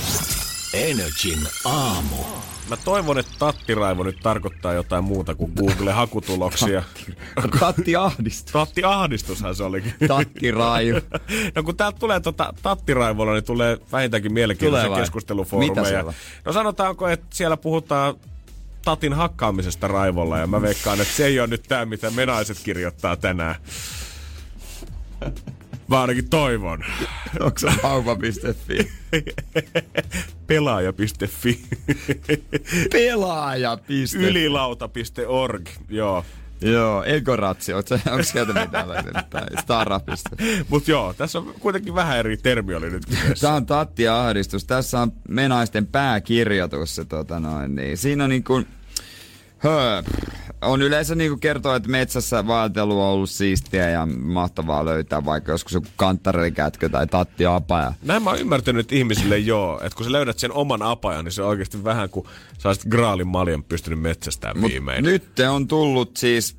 Energin aamu. Mä toivon, että tattiraivo nyt tarkoittaa jotain muuta kuin Google-hakutuloksia. Tatti ahdistus. Tatti-ahdistushan se olikin. Tattiraivo. No kun täältä tulee tota, tattiraivolla, niin tulee vähintäänkin mielenkiintoisia keskustelufoorumeja. No sanotaanko, että siellä puhutaan tatin hakkaamisesta raivolla ja mä veikkaan, että se ei ole nyt tämä, mitä me naiset kirjoittaa tänään. Mä ainakin toivon. Onko se vauva.fi? Pelaaja.fi. Pelaaja.fi. Ylilauta.org. Joo. Joo, Egoratsi. Onko sieltä mitään Starapista. Mut joo, tässä on kuitenkin vähän eri termi oli nyt kyseessä. Tämä on Tatti Ahdistus. Tässä on menaisten pääkirjoitus. Se, tota noin, niin. Siinä on niin kuin, Höö. On yleensä niin kuin kertoo, että metsässä vaeltelu on ollut siistiä ja mahtavaa löytää vaikka joskus joku kanttarikätkö tai tatti apaja. Näin mä oon ymmärtänyt ihmisille joo, että kun sä löydät sen oman apajan, niin se on oikeasti vähän kuin sä olisit graalin maljan pystynyt metsästään Mut viimein. nyt on tullut siis,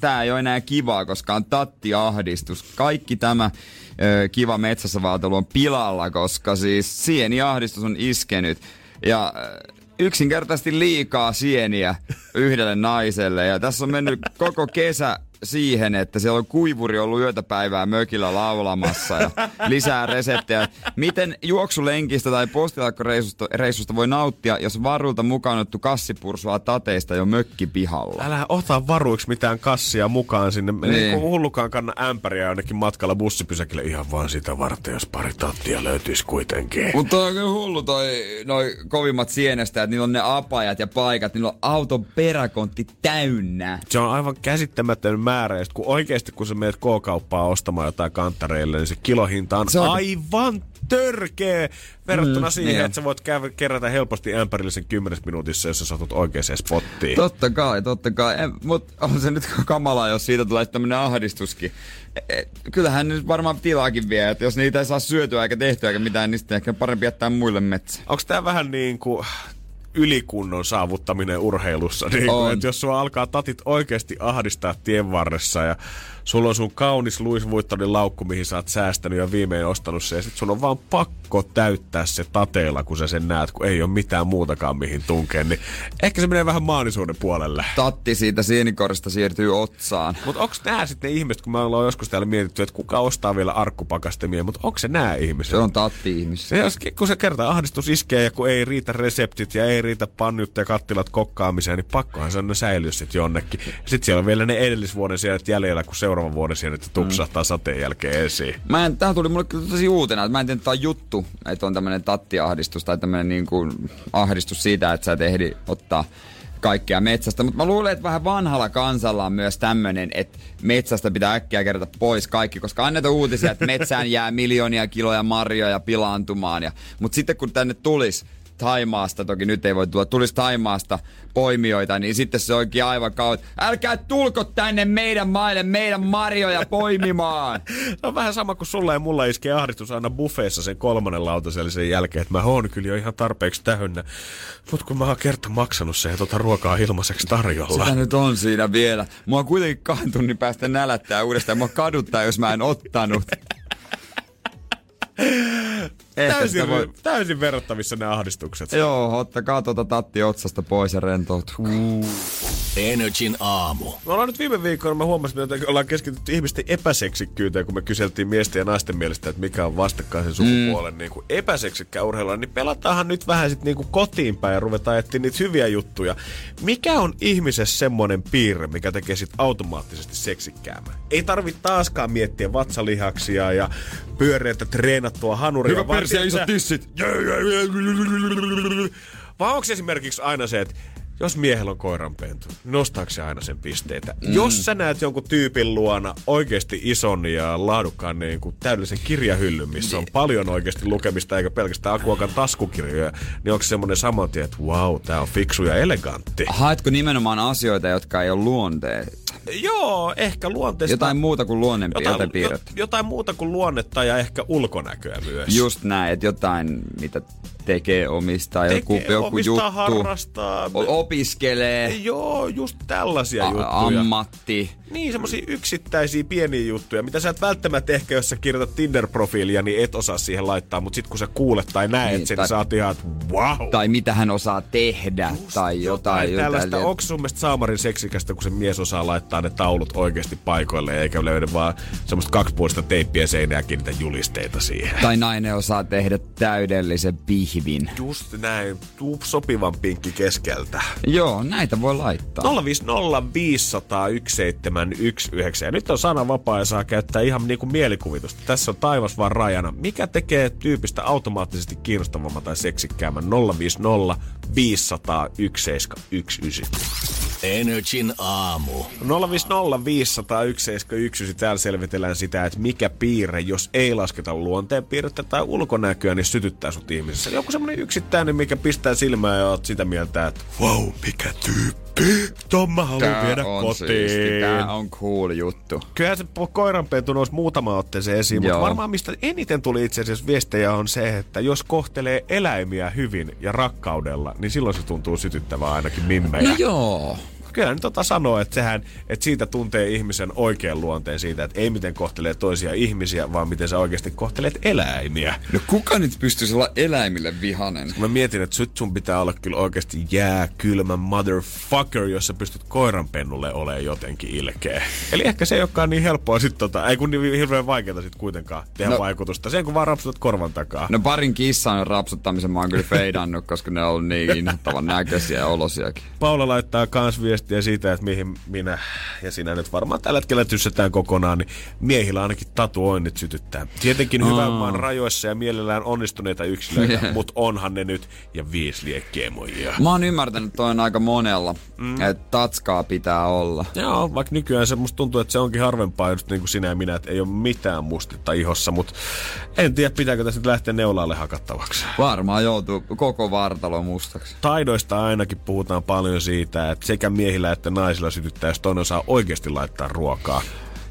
tää ei ole enää kivaa, koska on tattiahdistus. Kaikki tämä ö, kiva metsässä vaeltelu on pilalla, koska siis sieniahdistus on iskenyt. Ja yksinkertaisesti liikaa sieniä yhdelle naiselle. Ja tässä on mennyt koko kesä siihen, että siellä on kuivuri ollut yötä päivää mökillä laulamassa ja lisää reseptejä. Miten juoksulenkistä tai postilakkoreissusta reissusta voi nauttia, jos varulta mukaan otettu kassipursua tateista jo mökkipihalla? Älä ota varuiksi mitään kassia mukaan sinne. Niin. Niin. Niin hullukaan kanna ämpäriä jonnekin matkalla bussipysäkille ihan vaan sitä varten, jos pari tattia löytyisi kuitenkin. Mutta on kyllä hullu toi, noi kovimmat sienestä, että niillä on ne apajat ja paikat, niillä on auton peräkontti täynnä. Se on aivan käsittämätön määrä. Ja sit kun oikeasti kun sä meet K-kauppaa ostamaan jotain kanttareille, niin se kilohinta on, Se on- aivan törkeä verrattuna Mm, siihen, niin että sä voit käydä, kerätä helposti ämpärillisen kymmenessä minuutissa, jos sä satut oikeaan spottiin. Totta kai, totta kai. Mutta on se nyt kamalaa, jos siitä tulee tämmönen ahdistuskin. E, e, kyllähän nyt varmaan tilaakin vie, että jos niitä ei saa syötyä eikä tehtyä eikä mitään, niin sitten ehkä parempi jättää muille metsä. Onko tämä vähän niin kuin ylikunnon saavuttaminen urheilussa? Niin että jos sua alkaa tatit oikeasti ahdistaa tien varressa ja sulla on sun kaunis Louis Vuittonin laukku, mihin sä oot säästänyt ja viimein ostanut se, ja sit sun on vaan pakko täyttää se tateella, kun sä sen näet, kun ei ole mitään muutakaan mihin tunkea, niin ehkä se menee vähän maanisuuden puolelle. Tatti siitä sienikorista siirtyy otsaan. Mutta onko nämä sitten ne ihmiset, kun me ollaan joskus täällä mietitty, että kuka ostaa vielä arkkupakastemia, mutta onko se nämä ihmiset? Se on tatti ihmis. Se, jos, kun se kerta ahdistus iskee ja kun ei riitä reseptit ja ei riitä pannut ja kattilat kokkaamiseen, niin pakkohan se on ne säilyä sitten jonnekin. Sitten siellä on vielä ne edellisvuoden sienet jäljellä, kun seuraavan vuoden sienet tupsahtaa sateen jälkeen esiin. Mä en, tää tuli mulle kyllä tosi uutena, että mä en tiedä, että on juttu, että on tämmönen tattiahdistus tai tämmönen niin kuin ahdistus siitä, että sä et ehdi ottaa kaikkea metsästä. Mutta mä luulen, että vähän vanhalla kansalla on myös tämmönen, että metsästä pitää äkkiä kerätä pois kaikki, koska annetaan uutisia, että metsään jää miljoonia kiloja marjoja pilaantumaan. Ja, mutta sitten kun tänne tulisi Taimaasta, toki nyt ei voi tulla, tulisi Taimaasta poimijoita, niin sitten se onkin aivan kautta. Älkää tulko tänne meidän maille meidän marjoja poimimaan! On vähän sama kuin sulla ja mulla iskee ahdistus aina buffeessa sen kolmannen lautasellisen jälkeen, että mä oon kyllä jo ihan tarpeeksi täynnä. Mut kun mä oon kerta maksanut sen ja tota ruokaa ilmaiseksi tarjolla. Sitä nyt on siinä vielä. Mua kuitenkin kahden tunnin päästä nälättää uudestaan. Mua kaduttaa, jos mä en ottanut. Täysin, voi... täysin verrattavissa ne ahdistukset. Joo, ottakaa tuota tatti otsasta pois ja rentoutuu. Energin aamu. Me ollaan nyt viime viikolla, mä huomasin, että ollaan keskitytty ihmisten epäseksikkyyteen, kun me kyseltiin miesten ja naisten mielestä, että mikä on vastakkaisen sukupuolen mm. niin kuin epäseksikkää urheilua, niin pelataanhan nyt vähän sitten niin kotiin päin ja ruvetaan etsiä niitä hyviä juttuja. Mikä on ihmisessä semmoinen piirre, mikä tekee sit automaattisesti seksikkäämään? Ei tarvitse taaskaan miettiä vatsalihaksia ja pyöreitä treenattua hanuria. vaan tiedätkö sä- tissit. vai onko esimerkiksi aina se, että jos miehellä on koiranpentu, niin nostaako se aina sen pisteitä? Mm. Jos sä näet jonkun tyypin luona oikeasti ison ja laadukkaan niin kuin täydellisen kirjahyllyn, missä on paljon oikeasti lukemista eikä pelkästään Akuakan taskukirjoja, niin onko se semmoinen saman tien, että wow, tää on fiksu ja elegantti? Haetko nimenomaan asioita, jotka ei ole luonteet? Joo, ehkä luonteesta. Jotain muuta kuin luonnonpiirteitä jotain, jotain muuta kuin luonnetta ja ehkä ulkonäköä myös. Just näin, että jotain, mitä tekee omistaa joku, Tekee, joku omistaa, juttu. harrastaa. Opiskelee. Joo, just tällaisia a- juttuja. ammatti. Niin, semmosia yksittäisiä pieniä juttuja, mitä sä et välttämättä ehkä, jos sä kirjoitat Tinder-profiilia, niin et osaa siihen laittaa, mutta sit kun sä kuulet tai näet Niin, niin, sen, tai- niin sä oot ihan, että wow. Tai mitä hän osaa tehdä. tai jotain. tällaista. jotain. Onko sun mielestä saamarin seksikästä, kun se mies osaa laittaa ne taulut oikeasti paikoille, eikä löydy vaan semmoista kaksipuolista teippiä seinää ja kiinnitä julisteita siihen? Tai nainen osaa tehdä täydellisen pihvin. Just näin, tuu sopivan pinkki keskeltä. Joo, näitä voi laittaa. 050501719. Ja nyt on sana vapaa ja saa käyttää ihan niinku mielikuvitusta. Tässä on taivas vaan rajana. Mikä tekee tyypistä automaattisesti kiinnostavamman tai seksikkäämmän? 050 500 1719. Energin aamu. 050 500 1719. Täällä selvitellään sitä, että mikä piirre, jos ei lasketa luonteenpiirrettä tai ulkonäköä, niin sytyttää sut ihmisessä. Joku semmonen yksittäinen, mikä pistää silmään ja oot sitä mieltä, että wow, mikä tyyppi. Tom mä haluan viedä on kotiin. siisti, tää on cool juttu. Kyllähän se koiranpentu nousi muutama otteeseen esiin, mutta Joo. varmaan mistä eniten tuli itse asiassa viestejä on se, että jos kohtelee eläimiä hyvin ja rakkaudella, niin silloin se tuntuu sytyttävää ainakin mimmejä. No joo. Kyllä nyt tota sanoo, että sehän, että siitä tuntee ihmisen oikean luonteen siitä, että ei miten kohtelee toisia ihmisiä, vaan miten sä oikeasti kohtelet eläimiä. No kuka nyt pystyisi olla eläimille vihanen? Mä mietin, että nyt sun pitää olla kyllä oikeasti jääkylmä motherfucker, jos sä pystyt koiranpennulle olemaan jotenkin ilkeä. Eli ehkä se ei olekaan niin helppoa sit tota, ei kun niin hirveän vaikeaa sit kuitenkaan tehdä No. no. vaikutusta. Sen kun vaan rapsutat korvan takaa. No parin kissan rapsuttamisen mä oon kyllä feidannut, koska ne on ollut niin inhottavan näköisiä ja olosiakin. Paula laittaa kans viestiä siitä, että mihin minä ja sinä nyt varmaan tällä hetkellä tyssätään kokonaan, niin miehillä ainakin tatuoinnit sytyttää. Tietenkin hyvän maan rajoissa ja mielellään onnistuneita yksilöitä, Yeah. mutta onhan ne nyt ja viisi liekkeemoja. Mä oon ymmärtänyt, että on aika monella, mm. että tatskaa pitää olla. Joo, vaikka nykyään se musta tuntuu, että se onkin harvempaa just niin kuin sinä ja minä, että ei ole mitään mustetta ihossa, mutta en tiedä, pitääkö tässä nyt lähteä neulaalle hakattavaksi. Varmaan joutuu koko vartalo mustaksi. Taidoista ainakin puhutaan paljon siitä, että sekä miehillä että naisilla sytyttää, jos toinen osaa oikeasti laittaa ruokaa.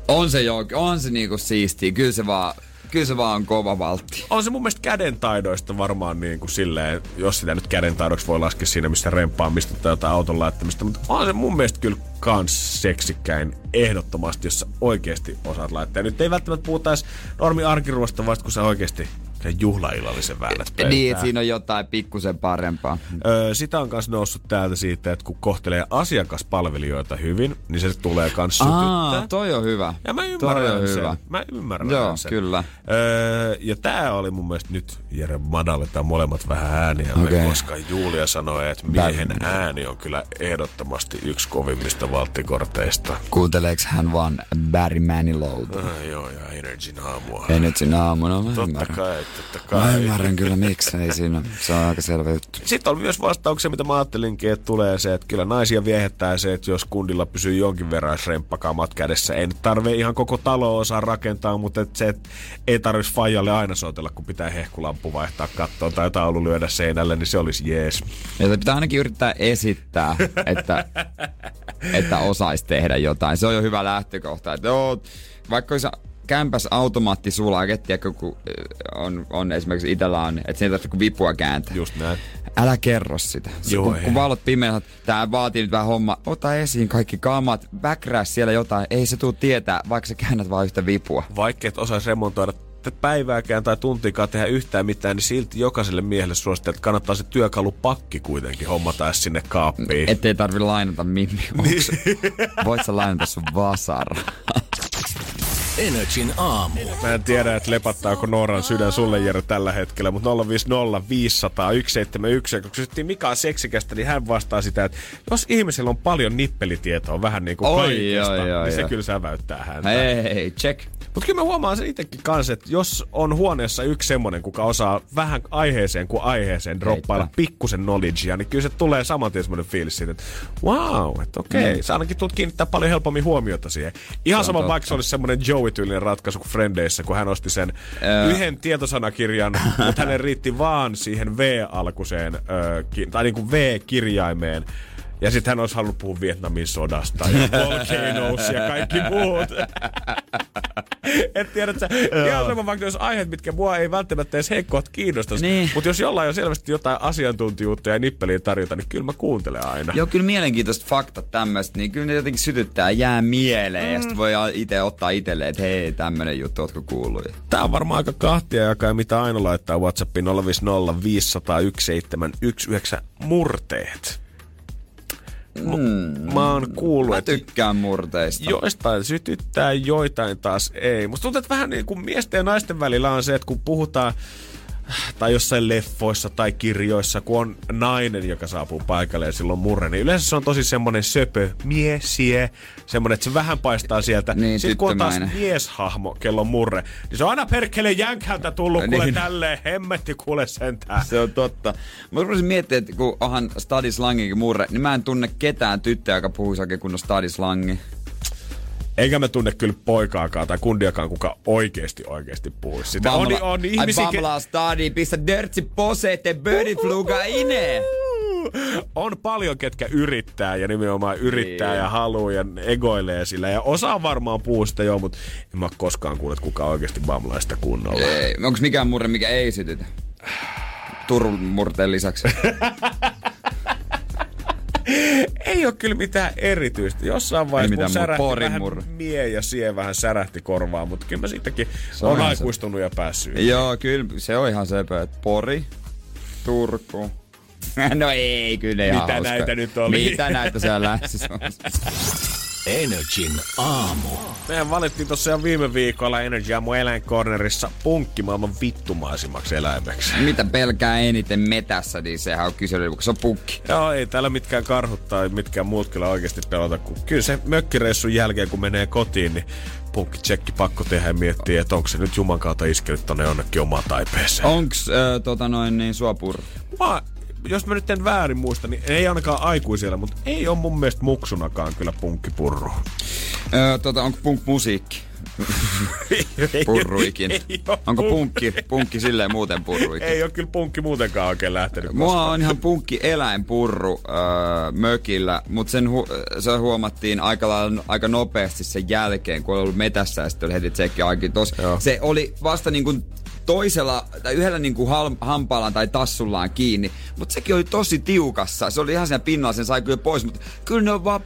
On se jo, on se niinku siistiä. Kyllä se vaan, kyllä se vaan on kova valtti. On se mun mielestä käden taidoista varmaan niin kuin silleen, jos sitä nyt käden taidoksi voi laskea siinä, missä rempaamista tai jotain auton laittamista, mutta on se mun mielestä kyllä kans seksikkäin ehdottomasti, jos sä oikeasti osaat laittaa. Ja nyt ei välttämättä puhuta edes normi arkiruosta, vasta kun sä oikeasti juhlaillallisen väännät pöytään. Niin, että siinä on jotain pikkusen parempaa. Öö, sitä on myös noussut täältä siitä, että kun kohtelee asiakaspalvelijoita hyvin, niin se tulee kans sytyttää. Aa, toi on hyvä. Ja mä toi ymmärrän on sen. hyvä. Mä ymmärrän Joo, sen. kyllä. Öö, ja tää oli mun mielestä nyt, Jere, madalletaan molemmat vähän ääniä, okay. koska Julia sanoi, että miehen ääni on kyllä ehdottomasti yksi kovimmista valttikorteista. Kuunteleeks hän vaan Barry Manilowta? Ah, joo, ja Energin aamua. Ei nyt siinä aamuna, mä Totta ymmärrän. kai, totta Mä kai. ymmärrän kyllä miksi, ei siinä. Se on aika selvä juttu. Sitten on myös vastauksia, mitä mä ajattelinkin, että tulee se, että kyllä naisia viehättää se, että jos kundilla pysyy jonkin verran remppakamat kädessä. Ei nyt tarvii ihan koko talo osaa rakentaa, mutta et se, että ei tarvitsisi faijalle aina soitella, kun pitää hehkulampu vaihtaa kattoon tai taulu lyödä seinälle, niin se olisi jees. Ja pitää ainakin yrittää esittää, että, että osaisi tehdä jotain. Se on jo hyvä lähtökohta. Että joo, vaikka olisi kämpäs automaatti sulaa, tiedätkö, kun äh, on, on esimerkiksi itsellä on, että siinä ei tarvitse kuin vipua kääntää. Just näin. Älä kerro sitä. Joo, kun, kun valot pimeät, tää vaatii nyt vähän homma. Ota esiin kaikki kamat, backrää siellä jotain. Ei se tuu tietää, vaikka sä käännät vaan yhtä vipua. Vaikka et osaisi remontoida t- päivääkään tai tuntikaan tehdä yhtään mitään, niin silti jokaiselle miehelle suosittelee, että kannattaa se työkalupakki kuitenkin hommata edes sinne kaappiin. Ettei tarvi lainata mimmi. Niin. Voit sä lainata sun vasara. Energin aamu. Mä en tiedä, että lepattaako Nooran sydän sulle Jere tällä hetkellä, mutta 050 500 171. Ja kun kysyttiin mikä on seksikästä, niin hän vastaa sitä, että jos ihmisellä on paljon nippelitietoa vähän niin kuin Oi, kaikesta, oi, oi, niin se oi. kyllä säväyttää häntä. Hei, check. Mutta kyllä mä huomaan sen itsekin kanssa, että jos on huoneessa yksi semmonen, kuka osaa vähän aiheeseen kuin aiheeseen droppailla pikkusen knowledgea, niin kyllä se tulee saman tien semmoinen fiilis siitä, että wow, että okei, okay, sä ainakin tulet kiinnittää paljon helpommin huomiota siihen. Ihan sama totta. vaikka se olisi semmoinen Joey-tyylinen ratkaisu kuin Frendeissä, kun hän osti sen Ää. yhden tietosanakirjan, mutta hänen riitti vaan siihen V-alkuseen, ö, ki- tai niin kuin V-kirjaimeen. Ja sitten hän olisi halunnut puhua Vietnamin sodasta ja volcanoes ja kaikki muut. Et tiedät sä, ihan sama vaikka jos aiheet, mitkä mua ei välttämättä edes heikkoat kiinnostaisi. Niin. Mutta jos jollain on selvästi jotain asiantuntijuutta ja nippeliä tarjota, niin kyllä mä kuuntelen aina. Joo, kyllä mielenkiintoiset faktat tämmöistä, niin kyllä ne jotenkin sytyttää, jää mieleen. Mm. Ja sitten voi itse ottaa itselleen, että hei, tämmönen juttu, ootko kuullut? Tää on varmaan aika kahtia jakaa, mitä aina laittaa WhatsAppiin 050 500 1719 murteet. Mm. Mä oon kuullut, Mä että tykkään murteista. joistain sytyttää, joitain taas ei. Musta tuntuu, että vähän niin kuin miesten ja naisten välillä on se, että kun puhutaan tai jossain leffoissa tai kirjoissa, kun on nainen, joka saapuu paikalle ja silloin murre, niin yleensä se on tosi semmonen söpö, miesie, semmonen, että se vähän paistaa sieltä. Niin, Sitten kun on taas mieshahmo, kello on murre, niin se on aina perkele jänkhältä tullut, Niin. kuule tälleen, hemmetti kuule sentään. Se on totta. Mä rupesin miettimään, että kun onhan stadislangikin murre, niin mä en tunne ketään tyttöä, joka puhuisi oikein kunnon stadislangi. Eikä mä tunne kyllä poikaakaan tai kundiakaan, kuka oikeesti oikeesti puhuisi sitä. On, on ihmisiä, Ai bamla stadi, pistä dörtsi posete, ine. on paljon, ketkä yrittää ja nimenomaan yrittää Niin. ja haluaa ja egoilee sillä. Ja osa varmaan puhuu sitä joo, mutta en mä koskaan kuullut, että kuka oikeasti bamlaa sitä kunnolla. Ei, onko mikään murre, mikä ei sytytä? Turun murteen lisäksi. Ei ole kyllä mitään erityistä. Jossain vaiheessa mun särähti vähän mie ja sie vähän särähti korvaa, mutta kyllä mä siitäkin on aikuistunut ja päässyt. Joo, kyllä se on ihan sepä, että Pori, Turku. No ei, kyllä ei Mitä hauska. näitä nyt oli? Mitä näitä siellä lähtis on? Energin aamu. Mehän valittiin tuossa jo viime viikolla Energy Aamu eläinkornerissa punkki maailman vittumaisimmaksi eläimeksi. Mitä pelkää eniten metässä, niin sehän on kysely, kun se on pukki. Joo, ei täällä mitkään karhut tai mitkään muut kyllä oikeasti pelata. Kun kyllä se mökkireissun jälkeen, kun menee kotiin, niin punkki tsekki pakko tehdä ja miettiä, että onko se nyt Juman kautta iskenyt tonne jonnekin omaan taipeeseen. Onks äh, tota noin niin suopur? Mä, jos mä nyt en väärin muista, niin ei ainakaan aikuisilla, mutta ei ole mun mielestä muksunakaan kyllä punkkipurru. Öö, tota, onko punk musiikki? Purruikin. ei, Onko punk- punkki, punkki silleen muuten purruikin? Ei ole kyllä punkki muutenkaan oikein lähtenyt Mua koskaan. on ihan punkki eläinpurru öö, mökillä, mutta sen hu- se huomattiin aika, lailla, aika nopeasti sen jälkeen, kun oli ollut metässä ja sitten oli heti tsekki aikin tos. Joo. Se oli vasta niin kuin toisella tai yhdellä niin kuin hampaallaan tai tassullaan kiinni, mutta sekin oli tosi tiukassa. Se oli ihan siinä pinnalla, sen sai kyllä pois, mutta kyllä ne on vaan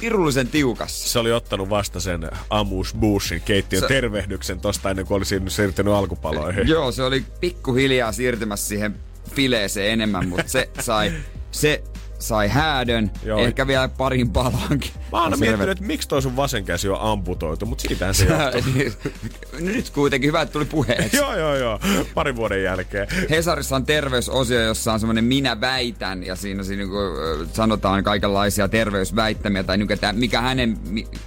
pirullisen tiukassa. Se oli ottanut vasta sen Amus Bushin keittiön Se- tervehdyksen tosta ennen kuin oli siirtynyt- siirtynyt alkupaloihin. Joo, se oli pikkuhiljaa siirtymässä siihen fileeseen enemmän, mutta se sai, se sai häädön, Joo. ehkä vielä parin palankin. Mä oon Se miettinyt, että miksi toi sun vasen käsi on amputoitu, mutta siitähän se johtuu. Nyt kuitenkin hyvä, että tuli puheeksi. joo, joo, joo. Parin vuoden jälkeen. Hesarissa on terveysosio, jossa on semmoinen minä väitän, ja siinä, siinä niin sanotaan kaikenlaisia terveysväittämiä, tai niin että mikä hänen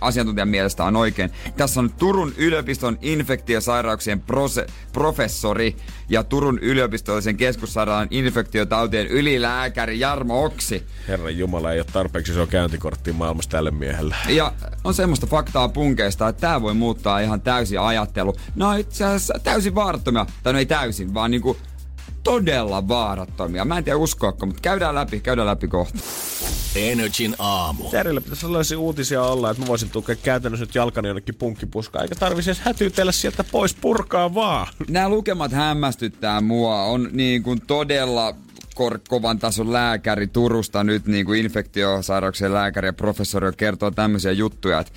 asiantuntijan mielestä on oikein. Tässä on Turun yliopiston infektiosairauksien prose- professori ja Turun yliopistollisen keskussairaalan infektiotautien ylilääkäri Jarmo Oksi. Herran Jumala, ei ole tarpeeksi iso käyntikortti maailmassa tälle miehelle. Ja on semmoista faktaa punkeista, että tämä voi muuttaa ihan täysin ajattelu. No itse asiassa täysin vaarattomia, tai no ei täysin, vaan niinku todella vaarattomia. Mä en tiedä uskoako, mutta käydään läpi, käydään läpi kohta. Energin aamu. Terillä pitäisi sellaisia uutisia olla, että mä voisin tukea käytännössä nyt jalkani jonnekin punkkipuskaan, eikä tarvitsisi edes hätyytellä sieltä pois, purkaa vaan. Nämä lukemat hämmästyttää mua. On niin kuin todella kor- kovan tason lääkäri Turusta nyt niin kuin infektiosairauksien lääkäri ja professori kertoo tämmöisiä juttuja. Että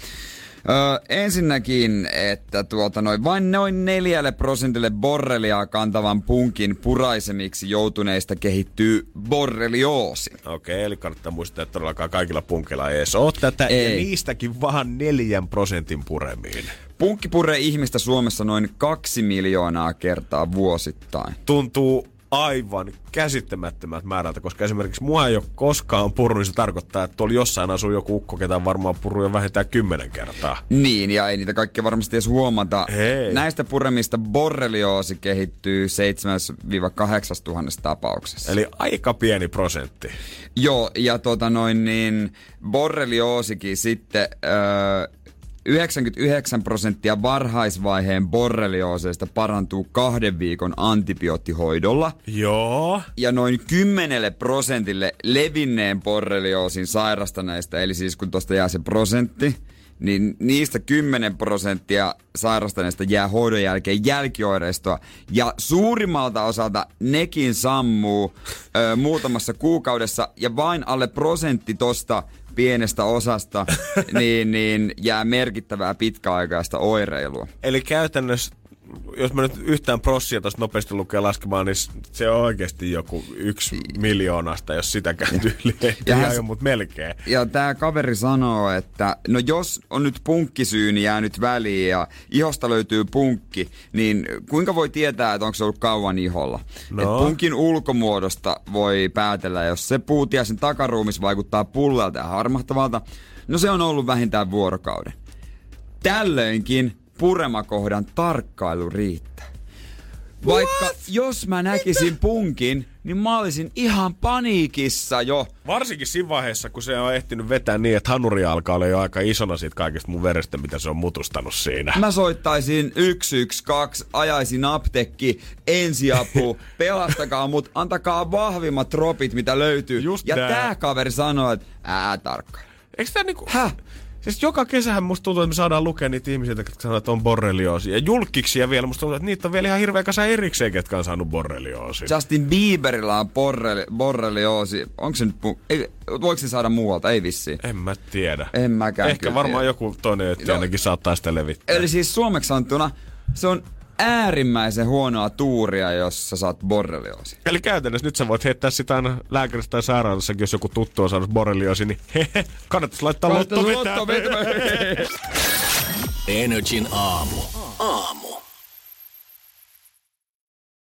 Öö, ensinnäkin, että tuota noin, vain noin neljälle prosentille borreliaa kantavan punkin puraisemiksi joutuneista kehittyy borrelioosi. Okei, eli kannattaa muistaa, että todellakaan kaikilla punkeilla ei edes ole tätä, Ei. ja niistäkin vaan neljän prosentin puremiin. Punkki puree ihmistä Suomessa noin kaksi miljoonaa kertaa vuosittain. Tuntuu aivan käsittämättömät määrältä, koska esimerkiksi mua ei ole koskaan purru, niin se tarkoittaa, että tuolla jossain asuu joku ukko, ketä varmaan purru jo vähintään kymmenen kertaa. Niin, ja ei niitä kaikkia varmasti edes huomata. Ei. Näistä puremista borrelioosi kehittyy 7-8 tuhannessa tapauksessa. Eli aika pieni prosentti. Joo, ja tota noin niin, borrelioosikin sitten... Öö, 99 prosenttia varhaisvaiheen borreliooseista parantuu kahden viikon antibioottihoidolla. Joo. Ja noin 10 prosentille levinneen borrelioosin sairastaneista, eli siis kun tuosta jää se prosentti, niin niistä 10 prosenttia sairastaneista jää hoidon jälkeen jälkioireistoa. Ja suurimmalta osalta nekin sammuu ö, muutamassa kuukaudessa ja vain alle prosentti tosta pienestä osasta niin, niin jää merkittävää pitkäaikaista oireilua. Eli käytännössä jos mä nyt yhtään prossia tuosta nopeasti lukee laskemaan, niin se on oikeasti joku yksi miljoonasta, jos sitä käy tyyliin. Ja hän, mutta melkein. Ja tämä kaveri sanoo, että no jos on nyt punkkisyyni jäänyt väliin ja ihosta löytyy punkki, niin kuinka voi tietää, että onko se ollut kauan iholla? No. Et punkin ulkomuodosta voi päätellä, jos se puutiaisen takaruumis vaikuttaa pullelta ja harmahtavalta, no se on ollut vähintään vuorokauden. Tällöinkin puremakohdan tarkkailu riittää. Vaikka What? jos mä näkisin punkin, niin mä olisin ihan paniikissa jo. Varsinkin siinä vaiheessa, kun se on ehtinyt vetää niin, että hanuri alkaa olla jo aika isona siitä kaikista mun verestä, mitä se on mutustanut siinä. Mä soittaisin 112, ajaisin aptekki, ensiapu, pelastakaa mut, antakaa vahvimmat tropit, mitä löytyy. Just ja nää. tää kaveri sanoo, että ää tarkka. Eikö tää niinku... Häh? Siis joka kesähän musta tuntuu, että me saadaan lukea niitä ihmisiä, jotka sanoo, että on borrelioosi. Ja julkkiksi vielä musta tuntuu, että niitä on vielä ihan hirveä kasa erikseen, ketkä on saanut borrelioosi. Justin Bieberillä on borreli, borrelioosi. Onko se nyt, ei, voiko se saada muualta? Ei vissiin. En mä tiedä. En mäkään. Ehkä varmaan joku toinen, että no, ainakin saattaa sitä levittää. Eli siis suomeksi sanottuna se on äärimmäisen huonoa tuuria, jos sä saat borrelioosi. Eli käytännössä nyt sä voit heittää sitä aina lääkäristä tai sairaalassakin, jos joku tuttu on saanut borrelioosi, niin hehe, kannattaisi laittaa lotto Energin aamu. Aamu.